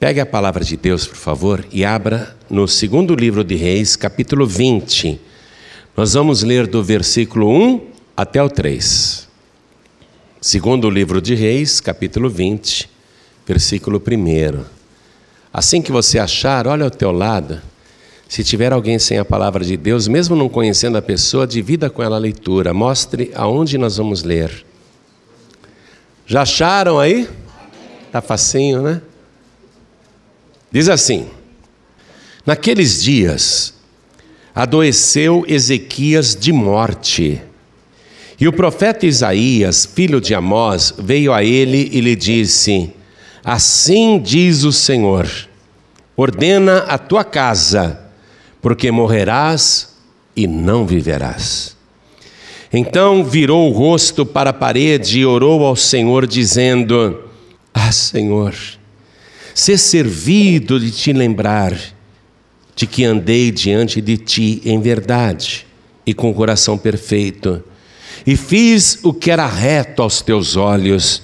Pegue a palavra de Deus, por favor, e abra no segundo livro de Reis, capítulo 20. Nós vamos ler do versículo 1 até o 3. Segundo livro de Reis, capítulo 20, versículo 1. Assim que você achar, olha ao teu lado. Se tiver alguém sem a palavra de Deus, mesmo não conhecendo a pessoa, divida com ela a leitura. Mostre aonde nós vamos ler. Já acharam aí? Tá facinho, né? Diz assim: Naqueles dias adoeceu Ezequias de morte. E o profeta Isaías, filho de Amós, veio a ele e lhe disse: Assim diz o Senhor: Ordena a tua casa, porque morrerás e não viverás. Então virou o rosto para a parede e orou ao Senhor, dizendo: Ah, Senhor, ser servido de te lembrar de que andei diante de ti em verdade e com coração perfeito, e fiz o que era reto aos teus olhos,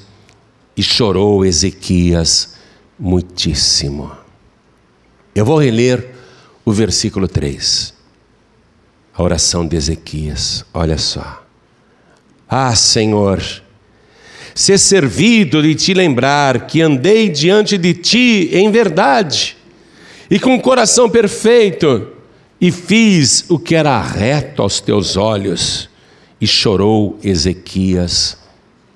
e chorou Ezequias muitíssimo. Eu vou reler o versículo 3. A oração de Ezequias, olha só. Ah, Senhor, ser servido de te lembrar que andei diante de ti em verdade e com o coração perfeito, e fiz o que era reto aos teus olhos, e chorou Ezequias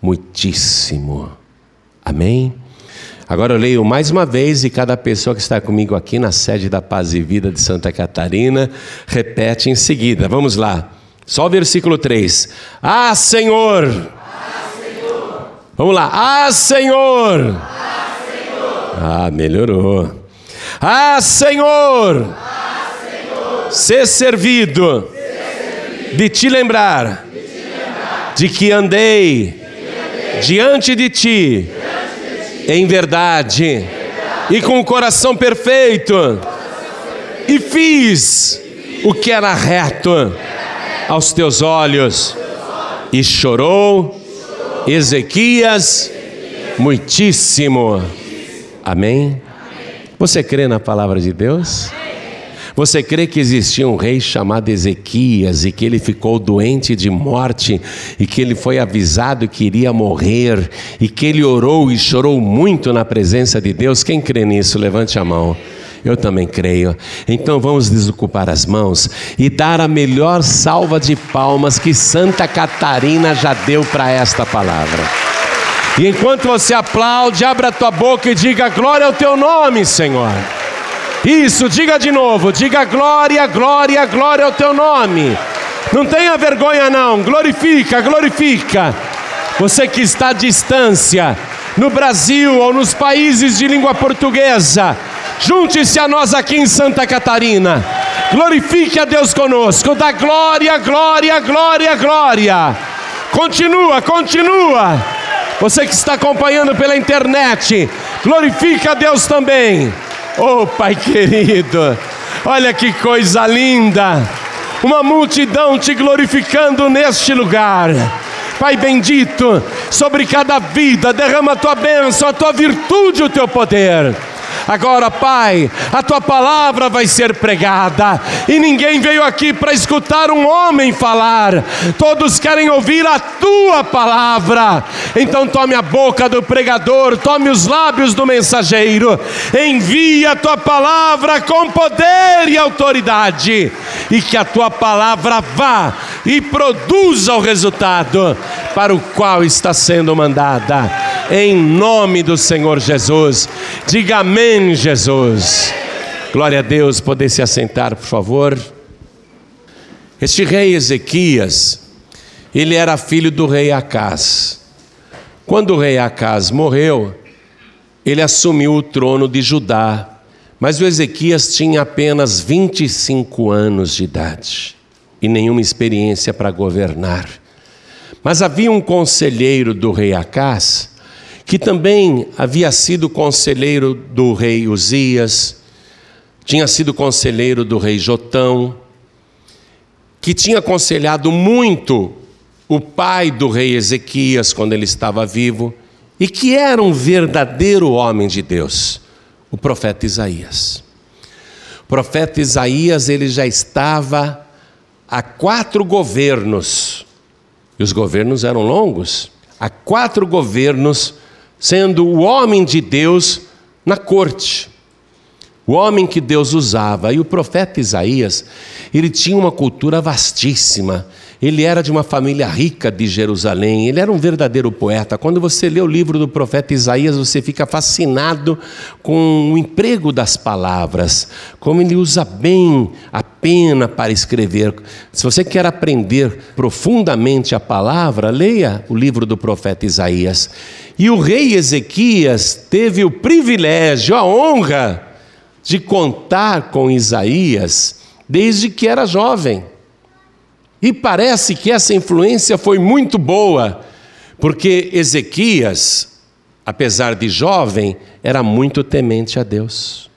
muitíssimo. Amém? Agora eu leio mais uma vez e cada pessoa que está comigo aqui na sede da Paz e Vida de Santa Catarina repete em seguida. Vamos lá. Só o versículo 3. Ah, Senhor! Vamos lá. Ah, Senhor! Ah, Senhor! Ah, melhorou. Ah, Senhor! Ah, Senhor! Ser servido, servido. De, te lembrar, de te lembrar. De que andei, andei. diante de ti, diante de ti. Em, verdade, em verdade, e com o coração perfeito, coração perfeito. E, fiz o que era reto, aos teus olhos. e chorou Ezequias muitíssimo. Amém? Você crê na palavra de Deus? Você crê que existia um rei chamado Ezequias e que ele ficou doente de morte e que ele foi avisado que iria morrer e que ele orou e chorou muito na presença de Deus? Quem crê nisso? Levante a mão. Eu também creio. Então vamos desocupar as mãos e dar a melhor salva de palmas que Santa Catarina já deu para esta palavra. E enquanto você aplaude, abra a tua boca e diga glória ao teu nome, Senhor. Isso, diga de novo, diga glória, glória, glória ao teu nome. Não tenha vergonha não, glorifica, glorifica. Você que está à distância, no Brasil ou nos países de língua portuguesa, Junte-se a nós aqui em Santa Catarina. Glorifique a Deus conosco. Dá glória, glória, glória, glória. Continua, continua. Você que está acompanhando pela internet, glorifique a Deus também. Oh, Pai querido, olha que coisa linda. Uma multidão te glorificando neste lugar. Pai bendito, sobre cada vida, derrama a tua bênção, a tua virtude, o teu poder. Agora, Pai, a tua palavra vai ser pregada, e ninguém veio aqui para escutar um homem falar, todos querem ouvir a tua palavra. Então, tome a boca do pregador, tome os lábios do mensageiro, envia a tua palavra com poder e autoridade, e que a tua palavra vá e produza o resultado para o qual está sendo mandada em nome do Senhor Jesus. Diga amém, Jesus. Glória a Deus, poder se assentar, por favor. Este rei Ezequias, ele era filho do rei Acás. Quando o rei Acás morreu, ele assumiu o trono de Judá, mas o Ezequias tinha apenas 25 anos de idade e nenhuma experiência para governar. Mas havia um conselheiro do rei Acás que também havia sido conselheiro do rei Uzias, tinha sido conselheiro do rei Jotão, que tinha aconselhado muito o pai do rei Ezequias quando ele estava vivo, e que era um verdadeiro homem de Deus, o profeta Isaías. O profeta Isaías ele já estava há quatro governos, e os governos eram longos, há quatro governos, sendo o homem de Deus na corte. O homem que Deus usava. E o profeta Isaías, ele tinha uma cultura vastíssima. Ele era de uma família rica de Jerusalém, ele era um verdadeiro poeta. Quando você lê o livro do profeta Isaías, você fica fascinado com o emprego das palavras, como ele usa bem a pena para escrever. Se você quer aprender profundamente a palavra, leia o livro do profeta Isaías. E o rei Ezequias teve o privilégio, a honra de contar com Isaías desde que era jovem. E parece que essa influência foi muito boa, porque Ezequias, apesar de jovem, era muito temente a Deus.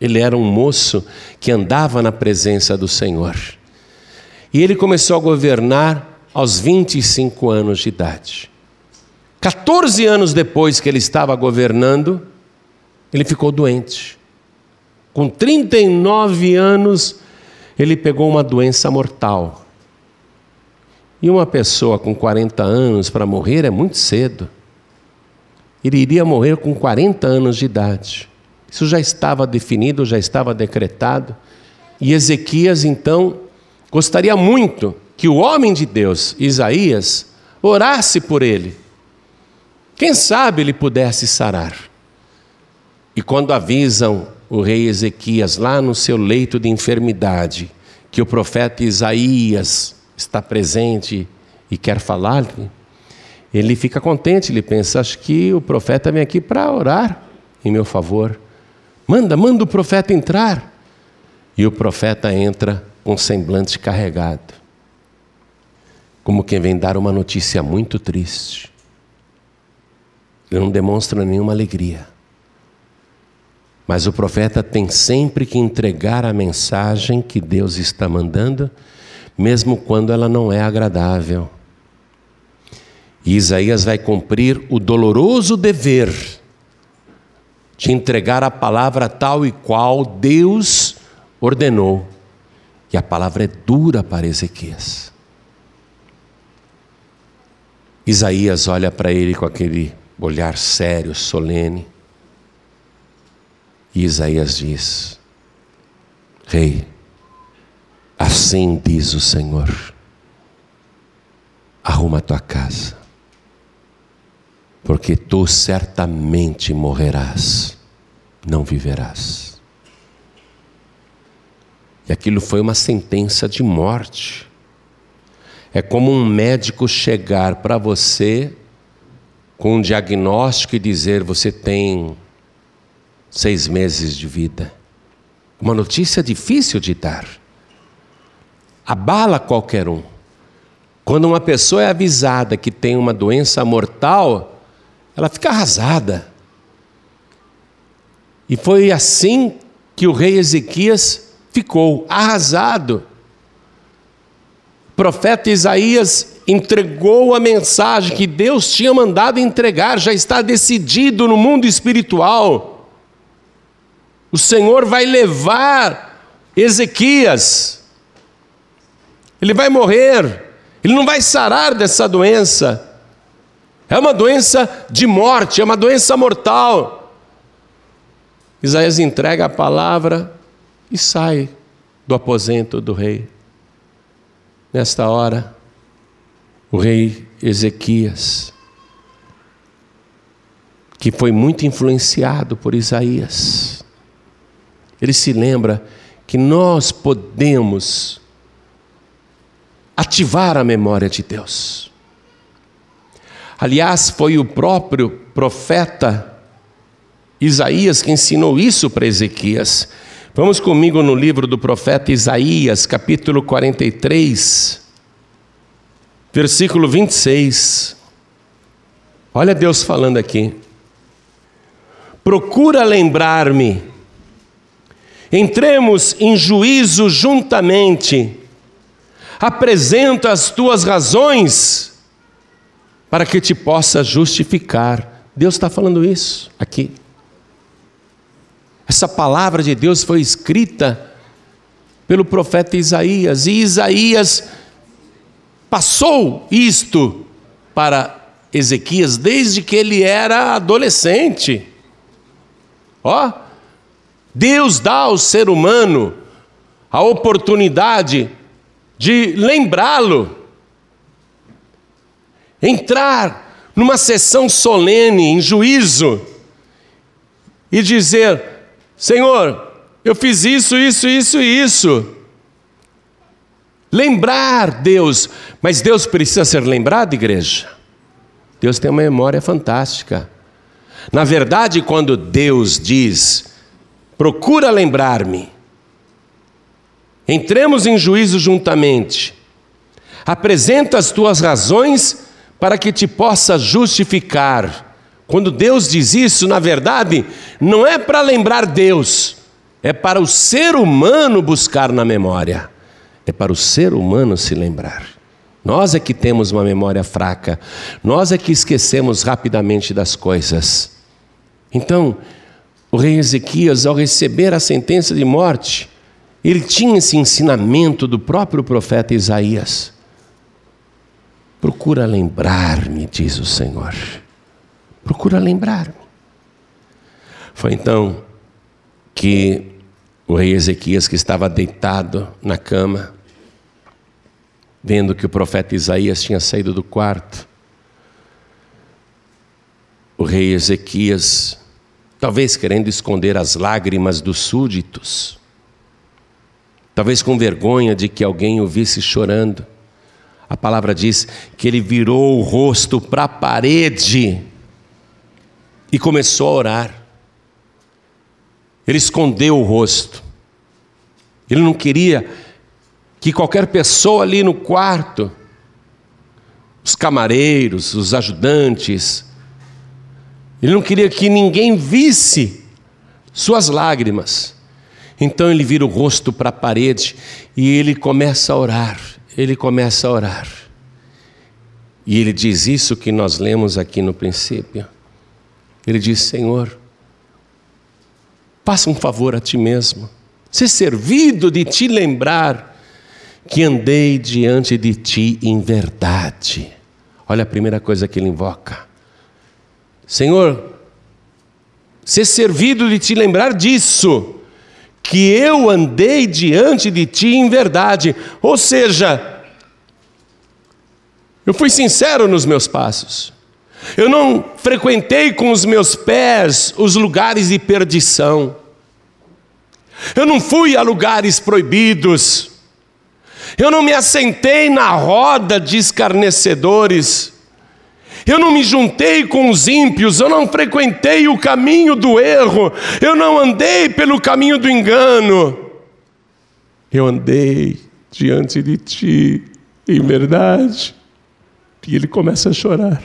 Ele era um moço que andava na presença do Senhor. E ele começou a governar aos 25 anos de idade. 14 anos depois que ele estava governando, ele ficou doente. Com 39 anos, ele pegou uma doença mortal. E uma pessoa com 40 anos para morrer é muito cedo. Ele iria morrer com 40 anos de idade. Isso já estava definido, já estava decretado. E Ezequias, então, gostaria muito que o homem de Deus, Isaías, orasse por ele. Quem sabe ele pudesse sarar. E quando avisam o rei Ezequias, lá no seu leito de enfermidade, que o profeta Isaías está presente e quer falar, ele fica contente, ele pensa: acho que o profeta vem aqui para orar em meu favor. Manda, manda o profeta entrar. E o profeta entra com semblante carregado, como quem vem dar uma notícia muito triste. Ele não demonstra nenhuma alegria. Mas o profeta tem sempre que entregar a mensagem que Deus está mandando mesmo quando ela não é agradável. E Isaías vai cumprir o doloroso dever de entregar a palavra tal e qual Deus ordenou. E a palavra é dura para Ezequias. Isaías olha para ele com aquele olhar sério, solene. E Isaías diz: Rei, Assim diz o Senhor: arruma a tua casa, porque tu certamente morrerás, não viverás. E aquilo foi uma sentença de morte. É como um médico chegar para você com um diagnóstico e dizer: você tem seis meses de vida. Uma notícia difícil de dar abala qualquer um. Quando uma pessoa é avisada que tem uma doença mortal, ela fica arrasada. E foi assim que o rei Ezequias ficou arrasado. O profeta Isaías entregou a mensagem que Deus tinha mandado entregar, já está decidido no mundo espiritual. O Senhor vai levar Ezequias ele vai morrer, ele não vai sarar dessa doença. É uma doença de morte, é uma doença mortal. Isaías entrega a palavra e sai do aposento do rei. Nesta hora, o rei Ezequias, que foi muito influenciado por Isaías, ele se lembra que nós podemos ativar a memória de Deus. Aliás, foi o próprio profeta Isaías que ensinou isso para Ezequias. Vamos comigo no livro do profeta Isaías, capítulo 43, versículo 26. Olha Deus falando aqui. Procura lembrar-me, entremos em juízo juntamente apresenta as tuas razões para que te possa justificar. Deus está falando isso aqui. Essa palavra de Deus foi escrita pelo profeta Isaías, e Isaías passou isto para Ezequias desde que ele era adolescente. Ó, Deus dá ao ser humano a oportunidade de lembrá-lo, entrar numa sessão solene, em juízo, e dizer: Senhor, eu fiz isso, isso, isso e isso. Lembrar Deus, mas Deus precisa ser lembrado, igreja. Deus tem uma memória fantástica. Na verdade, quando Deus diz, procura lembrar-me, entremos em juízo juntamente, apresenta as tuas razões para que te possa justificar. Quando Deus diz isso, na verdade, não é para lembrar Deus, é para o ser humano buscar na memória, é para o ser humano se lembrar. Nós é que temos uma memória fraca, nós é que esquecemos rapidamente das coisas. Então, o rei Ezequias, ao receber a sentença de morte, ele tinha esse ensinamento do próprio profeta Isaías. Procura lembrar-me, diz o Senhor. Procura lembrar-me. Foi então que o rei Ezequias, que estava deitado na cama, vendo que o profeta Isaías tinha saído do quarto. O rei Ezequias, talvez querendo esconder as lágrimas dos súditos, talvez com vergonha de que alguém o visse chorando, a palavra diz que ele virou o rosto para a parede e começou a orar. Ele escondeu o rosto. Ele não queria que qualquer pessoa ali no quarto, os camareiros, os ajudantes, ele não queria que ninguém visse suas lágrimas. Então ele vira o rosto para a parede e ele começa a orar. Ele começa a orar. E ele diz isso que nós lemos aqui no princípio. Ele diz: Senhor, faça um favor a ti mesmo, ser servido de te lembrar que andei diante de ti em verdade. Olha a primeira coisa que ele invoca. Senhor, ser servido de te lembrar disso, que eu andei diante de ti em verdade. Ou seja, eu fui sincero nos meus passos. Eu não frequentei com os meus pés os lugares de perdição. Eu não fui a lugares proibidos. Eu não me assentei na roda de escarnecedores. Eu não me juntei com os ímpios, eu não frequentei o caminho do erro, eu não andei pelo caminho do engano. Eu andei diante de ti em verdade. E ele começa a chorar.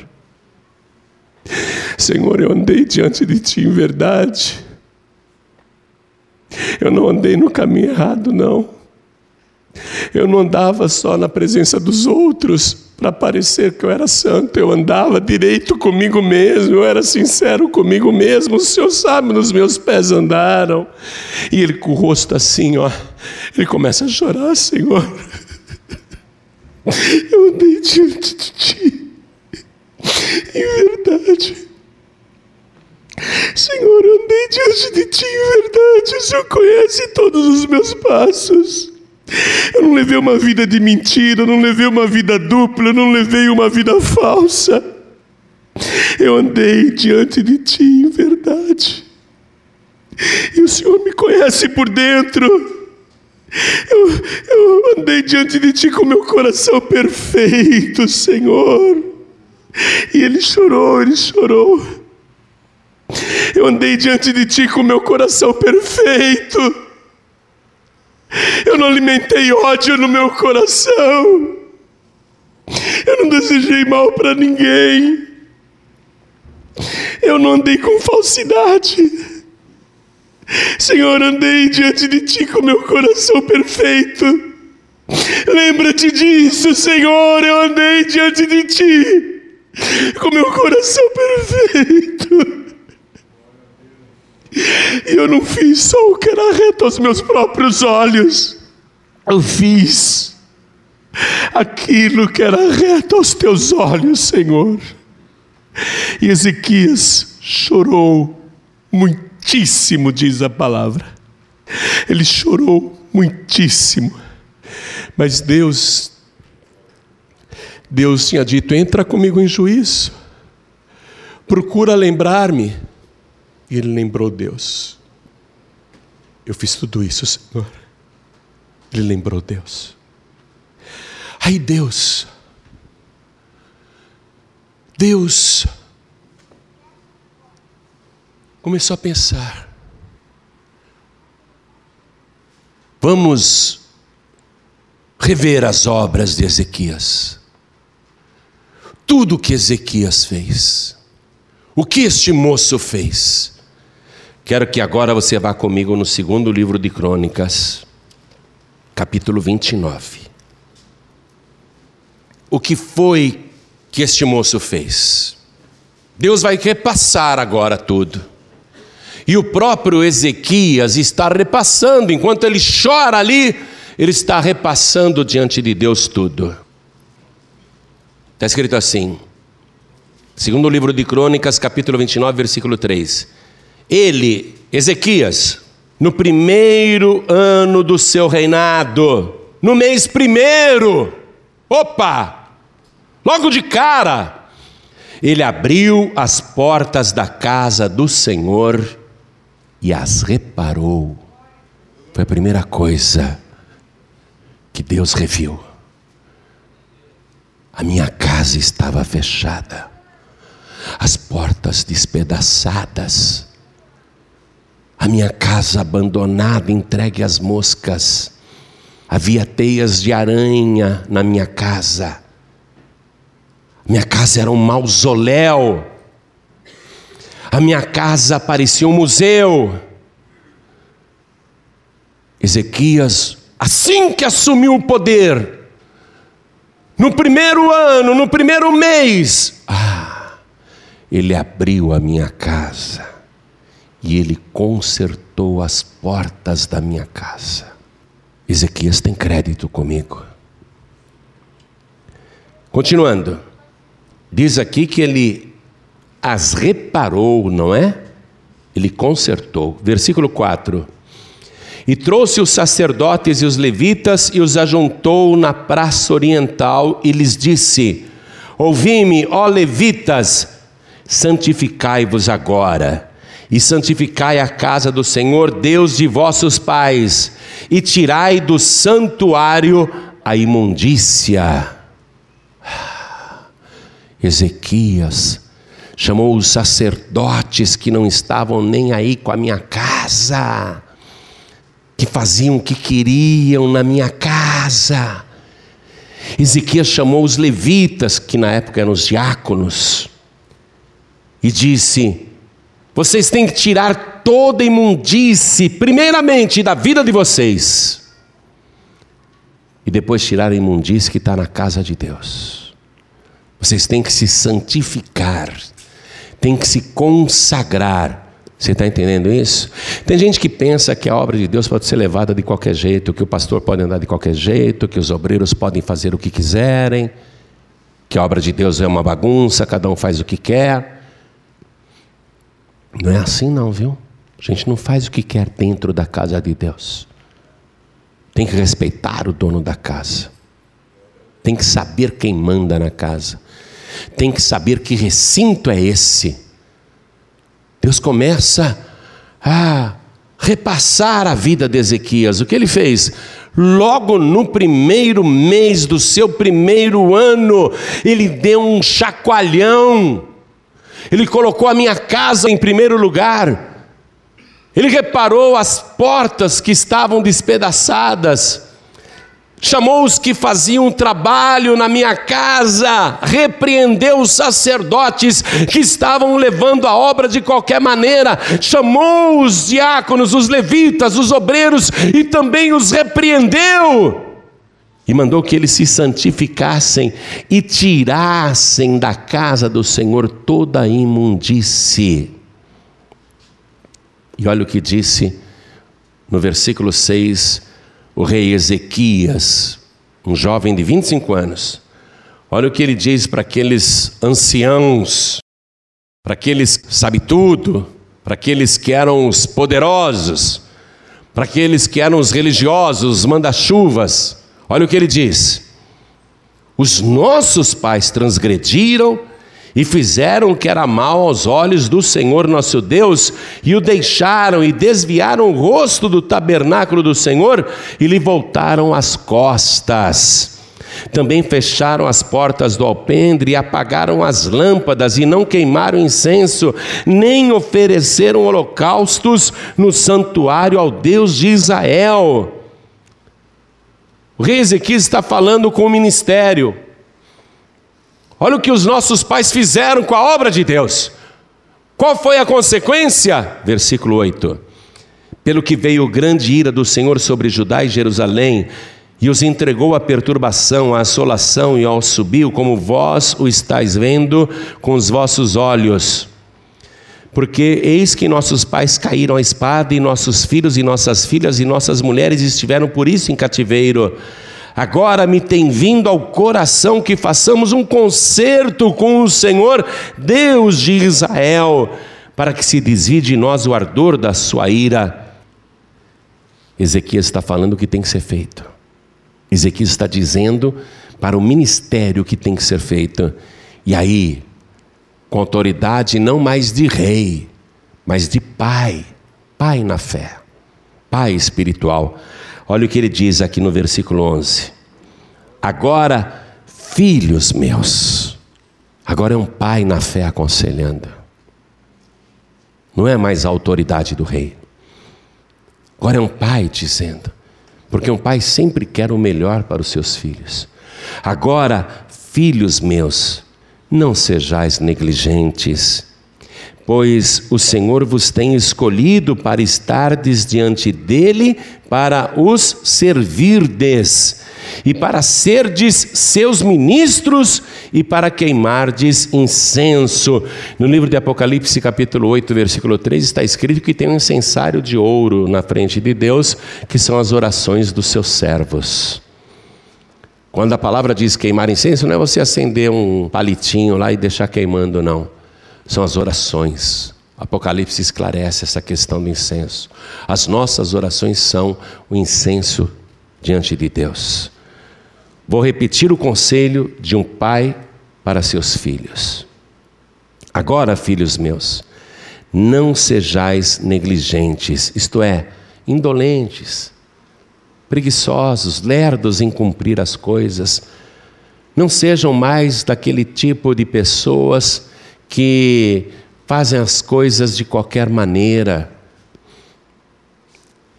Senhor, eu andei diante de ti em verdade. Eu não andei no caminho errado, não. Eu não andava só na presença dos outros para parecer que eu era santo, eu andava direito comigo mesmo, eu era sincero comigo mesmo. O Senhor sabe, nos meus pés andaram. E ele com o rosto assim, ó, ele começa a chorar, Senhor. Eu andei diante de ti, em verdade. Senhor, eu andei diante de ti em verdade. O Senhor conhece todos os meus passos. Eu não levei uma vida de mentira, eu não levei uma vida dupla, eu não levei uma vida falsa. Eu andei diante de ti em verdade. E o Senhor me conhece por dentro. Eu, eu andei diante de ti com meu coração perfeito, Senhor. E ele chorou, ele chorou. Eu andei diante de ti com meu coração perfeito. Eu não alimentei ódio no meu coração. Eu não desejei mal para ninguém. Eu não andei com falsidade. Senhor, andei diante de Ti com meu coração perfeito. Lembra-te disso, Senhor, eu andei diante de Ti com meu coração perfeito. E eu não fiz só o que era reto aos meus próprios olhos, eu fiz aquilo que era reto aos teus olhos, Senhor. E Ezequias chorou muitíssimo, diz a palavra. Ele chorou muitíssimo. Mas Deus, Deus tinha dito: entra comigo em juízo, procura lembrar-me. E ele lembrou Deus. Eu fiz tudo isso, Senhor. Ele lembrou Deus. Aí Deus, Deus começou a pensar: vamos rever as obras de Ezequias. Tudo que Ezequias fez. O que este moço fez? Quero que agora você vá comigo no segundo livro de Crônicas, capítulo 29 o que foi que este moço fez. Deus vai repassar agora tudo. E o próprio Ezequias está repassando, enquanto ele chora ali, ele está repassando diante de Deus tudo. Está escrito assim, segundo o livro de Crônicas, capítulo 29, versículo 3. Ele, Ezequias, no primeiro ano do seu reinado, no mês primeiro, opa, Logo de cara, ele abriu as portas da casa do Senhor e as reparou. Foi a primeira coisa que Deus reviu. A minha casa estava fechada, as portas despedaçadas, a minha casa abandonada, entregue às moscas. Havia teias de aranha na minha casa minha casa era um mausoléu. A minha casa parecia um museu. Ezequias, assim que assumiu o poder, no primeiro ano, no primeiro mês, ah, ele abriu a minha casa e ele consertou as portas da minha casa. Ezequias tem crédito comigo. Continuando. Diz aqui que ele as reparou, não é? Ele consertou. Versículo 4. E trouxe os sacerdotes e os levitas e os ajuntou na praça oriental e lhes disse: Ouvi-me, ó levitas, santificai-vos agora e santificai a casa do Senhor, Deus de vossos pais, e tirai do santuário a imundícia. Ezequias chamou os sacerdotes que não estavam nem aí com a minha casa, que faziam o que queriam na minha casa. Ezequias chamou os levitas, que na época eram os diáconos, e disse: Vocês têm que tirar toda imundície, primeiramente da vida de vocês, e depois tirar a imundície que está na casa de Deus. Vocês têm que se santificar, têm que se consagrar. Você está entendendo isso? Tem gente que pensa que a obra de Deus pode ser levada de qualquer jeito, que o pastor pode andar de qualquer jeito, que os obreiros podem fazer o que quiserem, que a obra de Deus é uma bagunça, cada um faz o que quer. Não é assim, não, viu? A gente não faz o que quer dentro da casa de Deus. Tem que respeitar o dono da casa. Tem que saber quem manda na casa tem que saber que recinto é esse. Deus começa a repassar a vida de Ezequias. O que ele fez? Logo no primeiro mês do seu primeiro ano, ele deu um chacoalhão. Ele colocou a minha casa em primeiro lugar. Ele reparou as portas que estavam despedaçadas chamou os que faziam trabalho na minha casa, repreendeu os sacerdotes que estavam levando a obra de qualquer maneira, chamou os diáconos, os levitas, os obreiros e também os repreendeu. E mandou que eles se santificassem e tirassem da casa do Senhor toda a imundície. E olha o que disse no versículo 6 o rei Ezequias, um jovem de 25 anos. Olha o que ele diz para aqueles anciãos, para aqueles que sabe tudo, para aqueles que eram os poderosos, para aqueles que eram os religiosos, os manda-chuvas. Olha o que ele diz: Os nossos pais transgrediram e fizeram o que era mal aos olhos do Senhor nosso Deus, e o deixaram e desviaram o rosto do tabernáculo do Senhor e lhe voltaram as costas. Também fecharam as portas do alpendre e apagaram as lâmpadas e não queimaram incenso, nem ofereceram holocaustos no santuário ao Deus de Israel. O rei Ezequias está falando com o ministério. Olha o que os nossos pais fizeram com a obra de Deus. Qual foi a consequência? Versículo 8. Pelo que veio grande ira do Senhor sobre Judá e Jerusalém, e os entregou à perturbação, à assolação e ao subiu, como vós o estáis vendo com os vossos olhos. Porque eis que nossos pais caíram à espada, e nossos filhos e nossas filhas e nossas mulheres estiveram por isso em cativeiro. Agora me tem vindo ao coração que façamos um concerto com o Senhor, Deus de Israel, para que se desvie de nós o ardor da sua ira. Ezequias está falando o que tem que ser feito. Ezequias está dizendo para o ministério que tem que ser feito. E aí, com autoridade não mais de rei, mas de pai, pai na fé, pai espiritual. Olha o que ele diz aqui no versículo 11. Agora, filhos meus, agora é um pai na fé aconselhando. Não é mais a autoridade do rei. Agora é um pai dizendo: porque um pai sempre quer o melhor para os seus filhos. Agora, filhos meus, não sejais negligentes, pois o Senhor vos tem escolhido para estardes diante dele, para os servirdes e para serdes seus ministros e para queimardes incenso. No livro de Apocalipse, capítulo 8, versículo 3, está escrito que tem um incensário de ouro na frente de Deus, que são as orações dos seus servos. Quando a palavra diz queimar incenso, não é você acender um palitinho lá e deixar queimando, não. São as orações. Apocalipse esclarece essa questão do incenso. As nossas orações são o incenso diante de Deus. Vou repetir o conselho de um pai para seus filhos. Agora, filhos meus, não sejais negligentes, isto é, indolentes, preguiçosos, lerdos em cumprir as coisas. Não sejam mais daquele tipo de pessoas que fazem as coisas de qualquer maneira,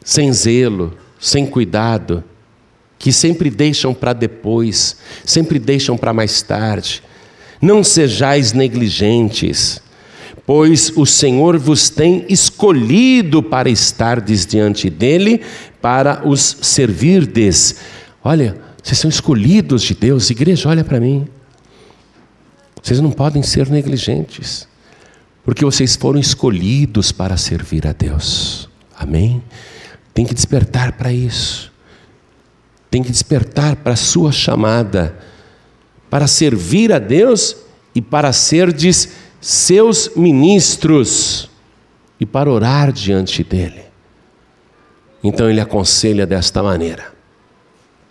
sem zelo, sem cuidado que sempre deixam para depois, sempre deixam para mais tarde. Não sejais negligentes, pois o Senhor vos tem escolhido para estardes diante dele, para os servirdes. Olha, vocês são escolhidos de Deus, igreja, olha para mim. Vocês não podem ser negligentes, porque vocês foram escolhidos para servir a Deus. Amém? Tem que despertar para isso tem que despertar para a sua chamada, para servir a Deus e para serdes seus ministros e para orar diante dele. Então ele aconselha desta maneira.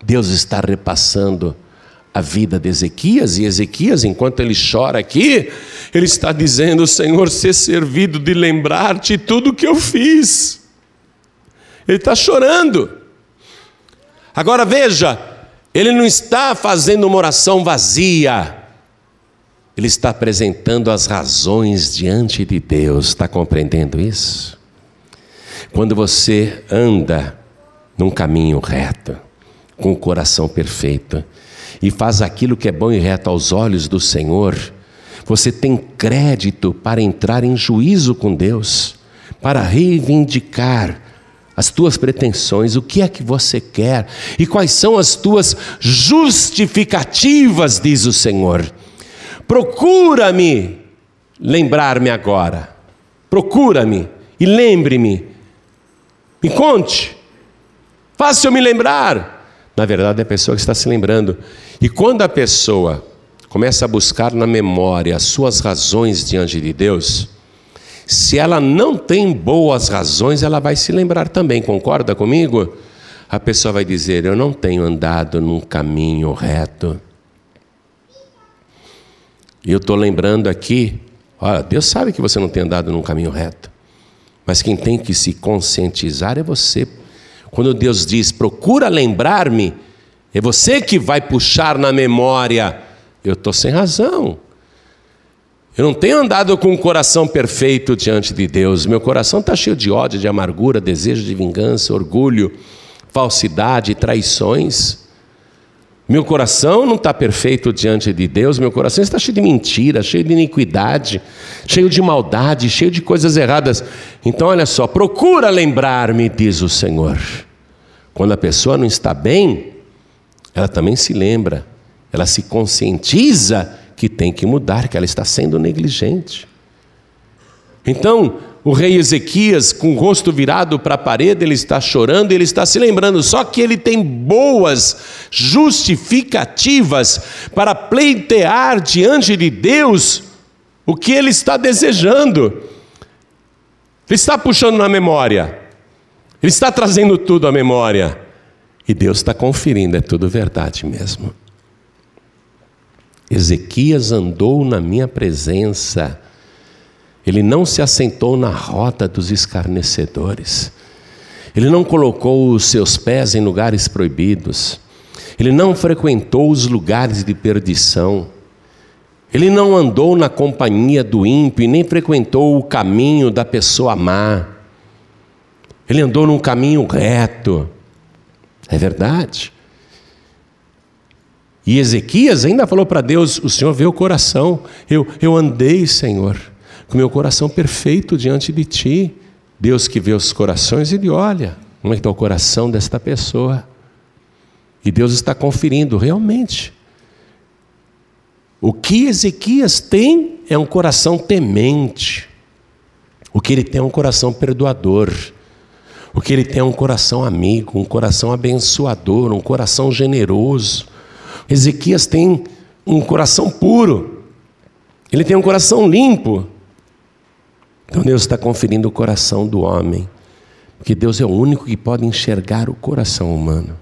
Deus está repassando a vida de Ezequias, e Ezequias, enquanto ele chora aqui, ele está dizendo: Senhor, ser servido de lembrar-te tudo que eu fiz. Ele está chorando. Agora veja, ele não está fazendo uma oração vazia, ele está apresentando as razões diante de Deus, está compreendendo isso? Quando você anda num caminho reto, com o coração perfeito, e faz aquilo que é bom e reto aos olhos do Senhor, você tem crédito para entrar em juízo com Deus, para reivindicar as tuas pretensões, o que é que você quer e quais são as tuas justificativas, diz o Senhor. Procura-me lembrar-me agora, procura-me e lembre-me. Me conte. Faça eu me lembrar. Na verdade, é a pessoa que está se lembrando. E quando a pessoa começa a buscar na memória as suas razões diante de Deus, se ela não tem boas razões, ela vai se lembrar também, concorda comigo? A pessoa vai dizer: Eu não tenho andado num caminho reto. E eu estou lembrando aqui, olha, Deus sabe que você não tem andado num caminho reto. Mas quem tem que se conscientizar é você. Quando Deus diz, procura lembrar-me, é você que vai puxar na memória. Eu estou sem razão. Eu não tenho andado com um coração perfeito diante de Deus. Meu coração está cheio de ódio, de amargura, desejo de vingança, orgulho, falsidade, traições. Meu coração não está perfeito diante de Deus, meu coração está cheio de mentira, cheio de iniquidade, cheio de maldade, cheio de coisas erradas. Então, olha só, procura lembrar-me, diz o Senhor. Quando a pessoa não está bem, ela também se lembra, ela se conscientiza que tem que mudar, que ela está sendo negligente. Então, o rei Ezequias, com o rosto virado para a parede, ele está chorando, ele está se lembrando, só que ele tem boas justificativas para pleitear diante de Deus o que ele está desejando. Ele está puxando na memória, ele está trazendo tudo à memória, e Deus está conferindo, é tudo verdade mesmo. Ezequias andou na minha presença, ele não se assentou na rota dos escarnecedores, ele não colocou os seus pés em lugares proibidos, ele não frequentou os lugares de perdição, ele não andou na companhia do ímpio e nem frequentou o caminho da pessoa má, ele andou num caminho reto, é verdade. E Ezequias ainda falou para Deus: O Senhor vê o coração. Eu, eu andei, Senhor, com meu coração perfeito diante de Ti. Deus que vê os corações, Ele olha como é está o coração desta pessoa. E Deus está conferindo realmente. O que Ezequias tem é um coração temente. O que ele tem é um coração perdoador. O que ele tem é um coração amigo, um coração abençoador, um coração generoso. Ezequias tem um coração puro, ele tem um coração limpo. Então Deus está conferindo o coração do homem, porque Deus é o único que pode enxergar o coração humano.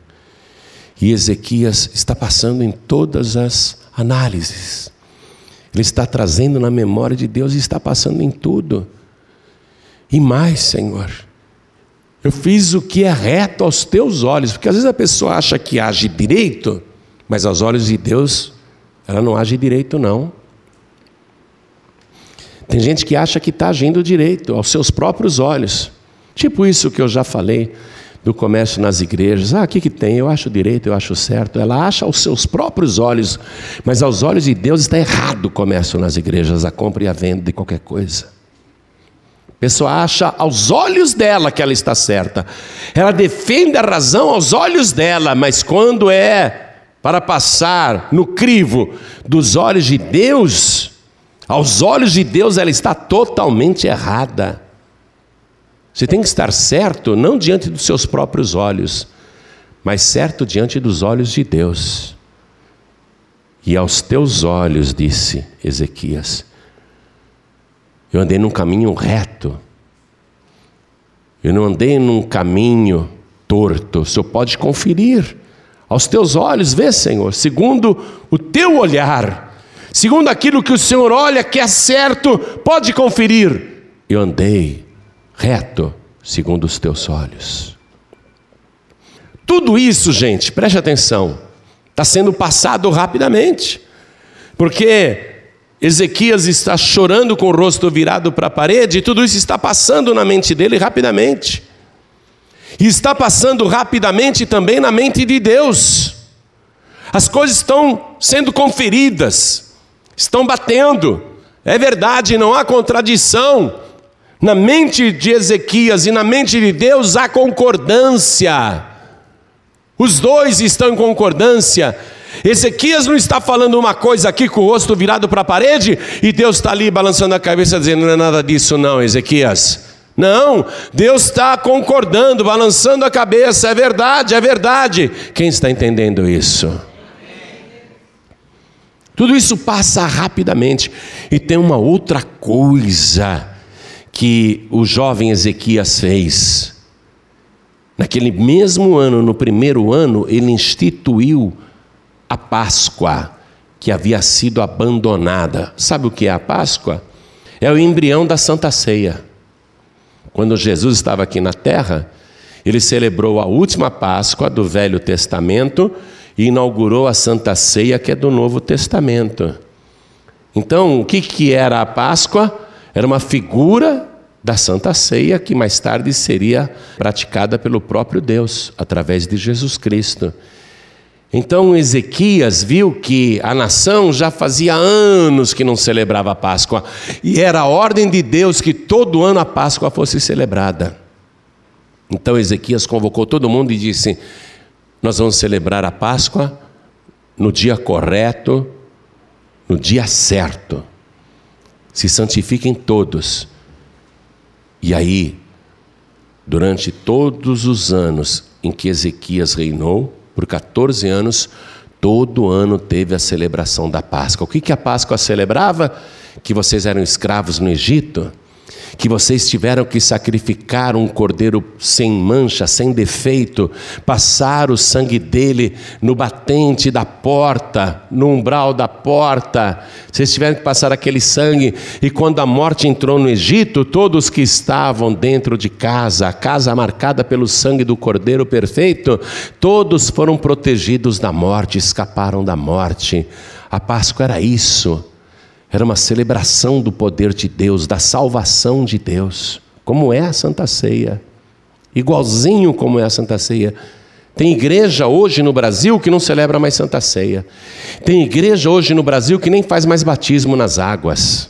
E Ezequias está passando em todas as análises. Ele está trazendo na memória de Deus e está passando em tudo. E mais, Senhor, eu fiz o que é reto aos teus olhos, porque às vezes a pessoa acha que age direito, mas aos olhos de Deus, ela não age direito, não. Tem gente que acha que está agindo direito, aos seus próprios olhos. Tipo isso que eu já falei do comércio nas igrejas. Ah, o que, tem? Eu acho direito, eu acho certo. Ela acha aos seus próprios olhos, mas aos olhos de Deus está errado o comércio nas igrejas, a compra e a venda de qualquer coisa. A pessoa acha aos olhos dela que ela está certa. Ela defende a razão aos olhos dela, mas quando é para passar no crivo dos olhos de Deus, aos olhos de Deus ela está totalmente errada. Você tem que estar certo não diante dos seus próprios olhos, mas certo diante dos olhos de Deus. E aos teus olhos, disse Ezequias, eu andei num caminho reto, eu não andei num caminho torto, o senhor pode conferir. Aos teus olhos, vê, Senhor, segundo o teu olhar, segundo aquilo que o Senhor olha que é certo, pode conferir. Eu andei reto, segundo os teus olhos. Tudo isso, gente, preste atenção, está sendo passado rapidamente, porque Ezequias está chorando com o rosto virado para a parede, e tudo isso está passando na mente dele rapidamente. E está passando rapidamente também na mente de Deus. As coisas estão sendo conferidas, estão batendo. É verdade, não há contradição. Na mente de Ezequias e na mente de Deus há concordância. Os dois estão em concordância. Ezequias não está falando uma coisa aqui com o rosto virado para a parede e Deus está ali balançando a cabeça dizendo: não é nada disso, não, Ezequias. Não, Deus está concordando, balançando a cabeça, é verdade, é verdade. Quem está entendendo isso? Tudo isso passa rapidamente. E tem uma outra coisa que o jovem Ezequias fez. Naquele mesmo ano, no primeiro ano, ele instituiu a Páscoa, que havia sido abandonada. Sabe o que é a Páscoa? É o embrião da Santa Ceia. Quando Jesus estava aqui na terra, ele celebrou a última Páscoa do Velho Testamento e inaugurou a Santa Ceia, que é do Novo Testamento. Então, o que, que era a Páscoa? Era uma figura da Santa Ceia que mais tarde seria praticada pelo próprio Deus, através de Jesus Cristo. Então Ezequias viu que a nação já fazia anos que não celebrava a Páscoa, e era a ordem de Deus que todo ano a Páscoa fosse celebrada. Então Ezequias convocou todo mundo e disse: Nós vamos celebrar a Páscoa no dia correto, no dia certo. Se santifiquem todos. E aí, durante todos os anos em que Ezequias reinou, por 14 anos, todo ano teve a celebração da Páscoa. O que, que a Páscoa celebrava? Que vocês eram escravos no Egito que vocês tiveram que sacrificar um cordeiro sem mancha, sem defeito, passar o sangue dele no batente da porta, no umbral da porta. Vocês tiveram que passar aquele sangue, e quando a morte entrou no Egito, todos que estavam dentro de casa, a casa marcada pelo sangue do cordeiro perfeito, todos foram protegidos da morte, escaparam da morte. A Páscoa era isso. Era uma celebração do poder de Deus, da salvação de Deus, como é a Santa Ceia. Igualzinho como é a Santa Ceia. Tem igreja hoje no Brasil que não celebra mais Santa Ceia. Tem igreja hoje no Brasil que nem faz mais batismo nas águas.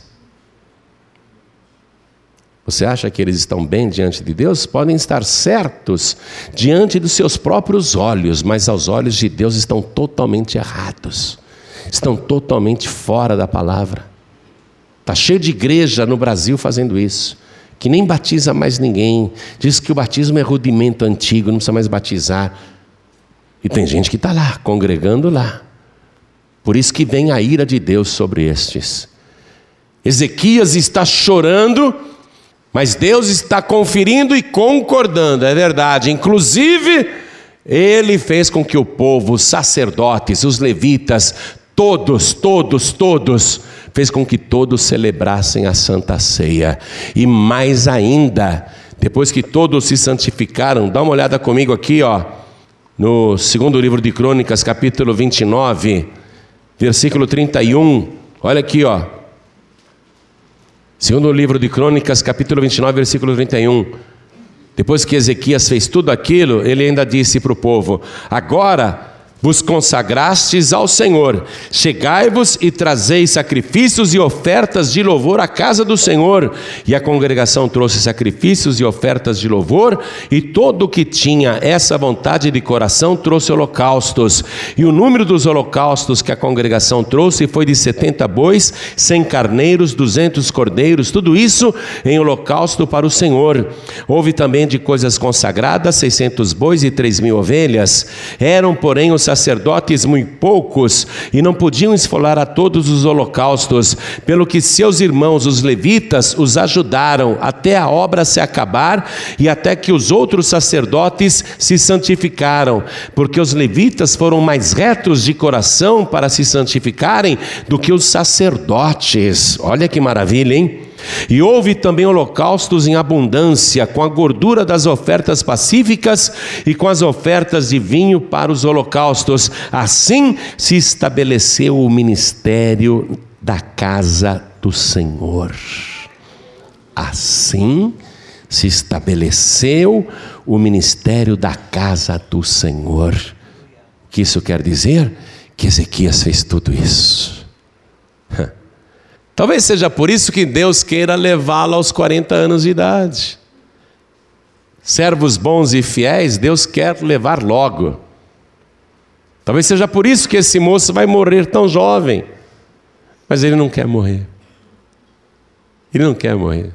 Você acha que eles estão bem diante de Deus? Podem estar certos diante dos seus próprios olhos, mas aos olhos de Deus estão totalmente errados, estão totalmente fora da palavra. Está cheio de igreja no Brasil fazendo isso, que nem batiza mais ninguém. Diz que o batismo é rudimento antigo, não precisa mais batizar. E tem gente que está lá, congregando lá. Por isso que vem a ira de Deus sobre estes. Ezequias está chorando, mas Deus está conferindo e concordando, é verdade. Inclusive, ele fez com que o povo, os sacerdotes, os levitas, todos, todos, todos, fez com que todos celebrassem a Santa Ceia. E mais ainda, depois que todos se santificaram, dá uma olhada comigo aqui, ó, no segundo livro de Crônicas, capítulo 29, versículo 31. Olha aqui, ó. Segundo livro de Crônicas, capítulo 29, versículo 31. Depois que Ezequias fez tudo aquilo, ele ainda disse para o povo: Agora vos consagrastes ao Senhor. Chegai-vos e trazei sacrifícios e ofertas de louvor à casa do Senhor. E a congregação trouxe sacrifícios e ofertas de louvor, e todo o que tinha essa vontade de coração trouxe holocaustos. E o número dos holocaustos que a congregação trouxe foi de setenta bois, cem carneiros, duzentos cordeiros, tudo isso em holocausto para o Senhor. Houve também de coisas consagradas seiscentos bois e três mil ovelhas. Eram, porém, os sacerdotes muito poucos e não podiam esfolar a todos os holocaustos, pelo que seus irmãos, os levitas, os ajudaram até a obra se acabar e até que os outros sacerdotes se santificaram, porque os levitas foram mais retos de coração para se santificarem do que os sacerdotes. Olha que maravilha, hein? E houve também holocaustos em abundância, com a gordura das ofertas pacíficas e com as ofertas de vinho para os holocaustos. Assim se estabeleceu o ministério da casa do Senhor. Assim se estabeleceu o ministério da casa do Senhor. O que isso quer dizer? Que Ezequias fez tudo isso. Talvez seja por isso que Deus queira levá-lo aos 40 anos de idade. Servos bons e fiéis, Deus quer levar logo. Talvez seja por isso que esse moço vai morrer tão jovem. Mas ele não quer morrer. Ele não quer morrer.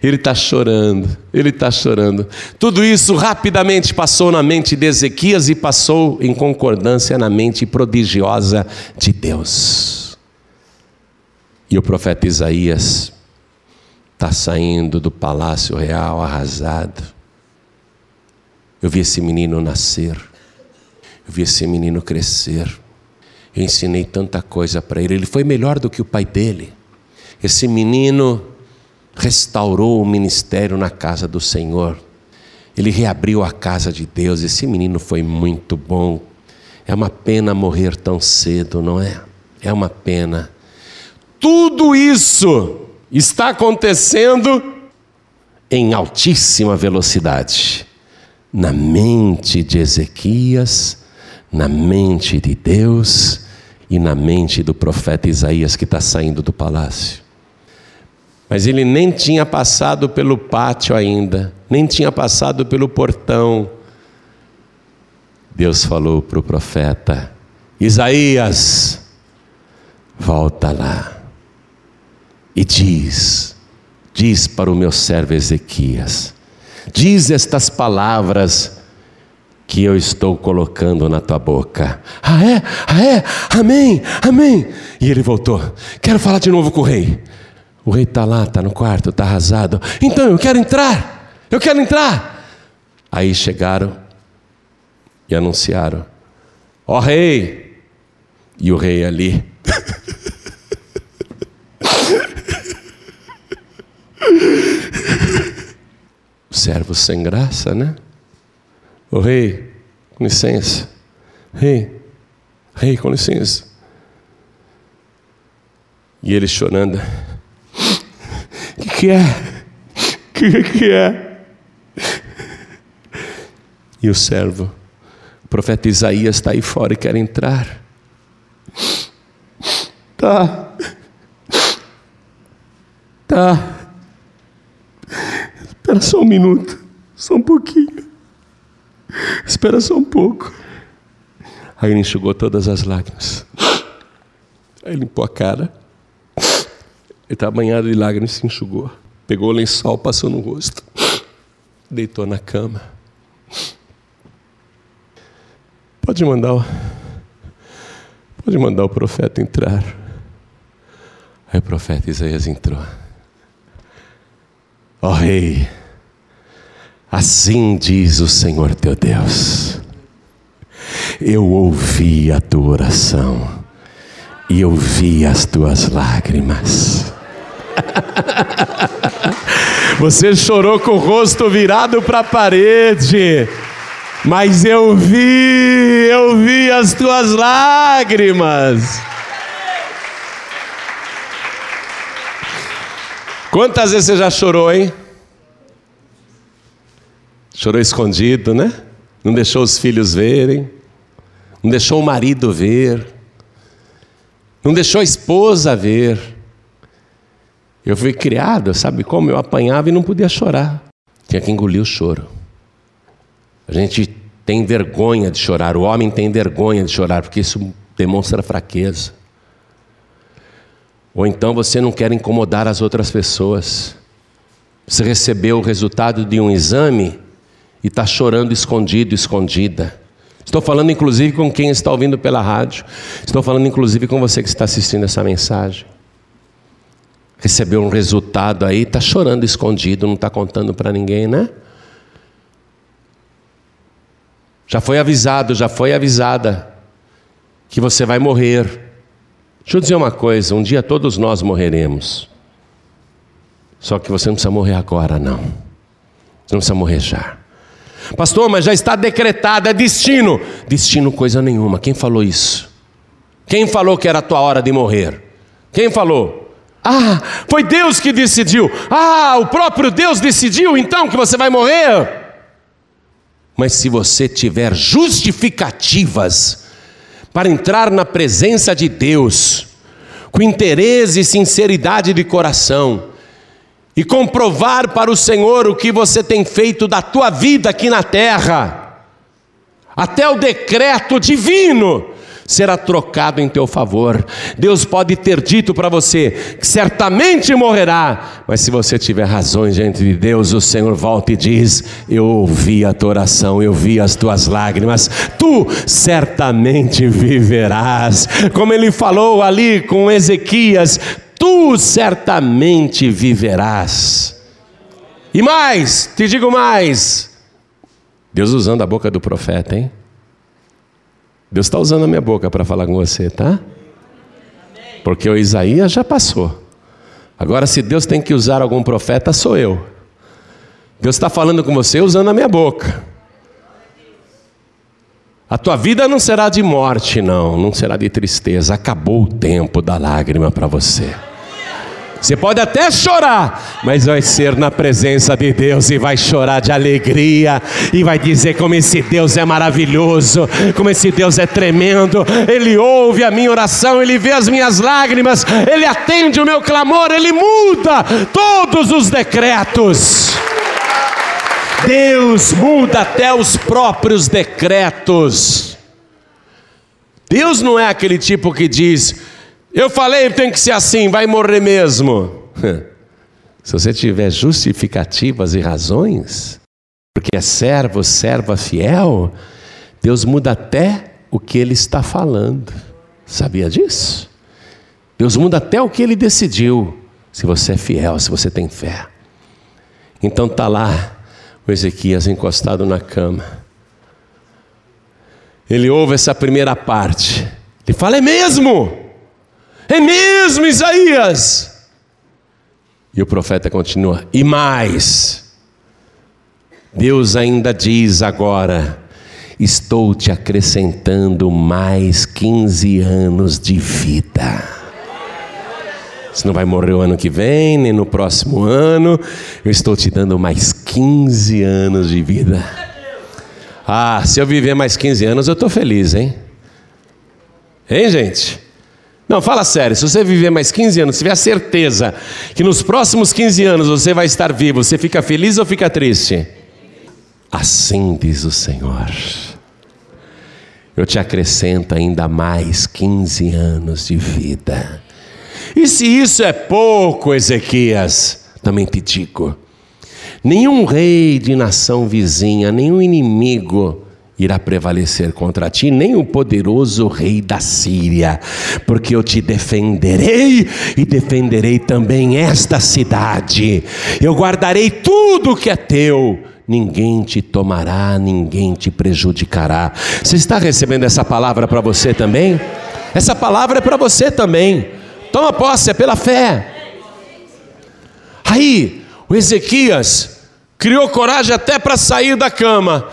Ele está chorando, ele está chorando. Tudo isso rapidamente passou na mente de Ezequias e passou em concordância na mente prodigiosa de Deus. E o profeta Isaías está saindo do palácio real arrasado. Eu vi esse menino nascer, eu vi esse menino crescer. Eu ensinei tanta coisa para ele, ele foi melhor do que o pai dele. Esse menino restaurou o ministério na casa do Senhor. Ele reabriu a casa de Deus. Esse menino foi muito bom. É uma pena morrer tão cedo, não é? É uma pena. Tudo isso está acontecendo em altíssima velocidade na mente de Ezequias, na mente de Deus e na mente do profeta Isaías que está saindo do palácio. Mas ele nem tinha passado pelo pátio ainda, nem tinha passado pelo portão. Deus falou para o profeta: Isaías, volta lá e diz, diz para o meu servo Ezequias, diz estas palavras que eu estou colocando na tua boca. Ah, é? Ah, é? Amém, amém. E ele voltou. Quero falar de novo com o rei. O rei está lá, está no quarto, está arrasado. Então eu quero entrar, eu quero entrar. Aí chegaram e anunciaram: Ó oh, rei! E o rei ali. servo sem graça, né? O rei, com licença. Rei, rei, com licença. E ele chorando que, que é? que, que é? E o servo, o profeta Isaías está aí fora e quer entrar. Tá. Tá. Espera só um minuto. Só um pouquinho. Espera só um pouco. Aí ele enxugou todas as lágrimas. Aí limpou a cara. Ele estava banhado de lágrimas e se enxugou. Pegou o lençol, passou no rosto. Deitou na cama. Pode mandar o, pode mandar o profeta entrar. Aí o profeta Isaías entrou. Ó oh, rei, assim diz o Senhor teu Deus. Eu ouvi a tua oração e eu vi as tuas lágrimas. Você chorou com o rosto virado para a parede, mas eu vi, eu vi as tuas lágrimas. Quantas vezes você já chorou, hein? Chorou escondido, né? Não deixou os filhos verem, não deixou o marido ver, não deixou a esposa ver. Eu fui criado, sabe como? Eu apanhava e não podia chorar. Tinha que engolir o choro. A gente tem vergonha de chorar, o homem tem vergonha de chorar, porque isso demonstra fraqueza. Ou então você não quer incomodar as outras pessoas. Você recebeu o resultado de um exame e está chorando escondido, escondida. Estou falando inclusive com quem está ouvindo pela rádio. Estou falando inclusive com você que está assistindo essa mensagem recebeu um resultado aí, está chorando escondido, não está contando para ninguém, né? Já foi avisado, já foi avisada que você vai morrer. Deixa eu dizer uma coisa: um dia todos nós morreremos. Só que você não precisa morrer agora, não. Você não precisa morrer já. Pastor, mas já está decretado, é destino. Destino, coisa nenhuma. Quem falou isso? Quem falou que era a tua hora de morrer? Quem falou? Ah, foi Deus que decidiu. Ah, o próprio Deus decidiu então que você vai morrer. Mas se você tiver justificativas para entrar na presença de Deus, com interesse e sinceridade de coração, e comprovar para o Senhor o que você tem feito da tua vida aqui na terra, até o decreto divino será trocado em teu favor. Deus pode ter dito para você que certamente morrerá, mas se você tiver razões diante de Deus, o Senhor volta e diz: Eu ouvi a tua oração, eu vi as tuas lágrimas, tu certamente viverás. Como ele falou ali com Ezequias: Tu certamente viverás. E mais, te digo mais, Deus usando a boca do profeta, hein? Deus está usando a minha boca para falar com você, tá? Porque o Isaías já passou. Agora, se Deus tem que usar algum profeta, sou eu. Deus está falando com você usando a minha boca. A tua vida não será de morte, não, não será de tristeza. Acabou o tempo da lágrima para você. Você pode até chorar, mas vai ser na presença de Deus e vai chorar de alegria e vai dizer como esse Deus é maravilhoso, como esse Deus é tremendo. Ele ouve a minha oração, ele vê as minhas lágrimas, ele atende o meu clamor, ele muda todos os decretos. Deus muda até os próprios decretos. Deus não é aquele tipo que diz: eu falei, tem que ser assim, vai morrer mesmo. Se você tiver justificativas e razões, porque é servo, serva fiel, Deus muda até o que ele está falando. Sabia disso? Deus muda até o que ele decidiu, se você é fiel, se você tem fé. Então está lá o Ezequias encostado na cama. Ele ouve essa primeira parte. Ele fala: É mesmo? É mesmo, Isaías? E o profeta continua: E mais, Deus ainda diz agora: Estou te acrescentando mais 15 anos de vida. Você não vai morrer o ano que vem, nem no próximo ano. Eu estou te dando mais 15 anos de vida. Ah, se eu viver mais 15 anos, eu estou feliz, hein? Hein, gente? Não, fala sério, se você viver mais 15 anos, se tiver certeza que nos próximos 15 anos você vai estar vivo, você fica feliz ou fica triste? Assim diz o Senhor. Eu te acrescento ainda mais 15 anos de vida. E se isso é pouco, Ezequias, também te digo: nenhum rei de nação vizinha, nenhum inimigo irá prevalecer contra ti, nem o poderoso rei da Síria, porque eu te defenderei e defenderei também esta cidade. Eu guardarei tudo que é teu. Ninguém te tomará, ninguém te prejudicará. Você está recebendo essa palavra para você também? Essa palavra é para você também. Toma posse, é pela fé. Aí, o Ezequias criou coragem até para sair da cama.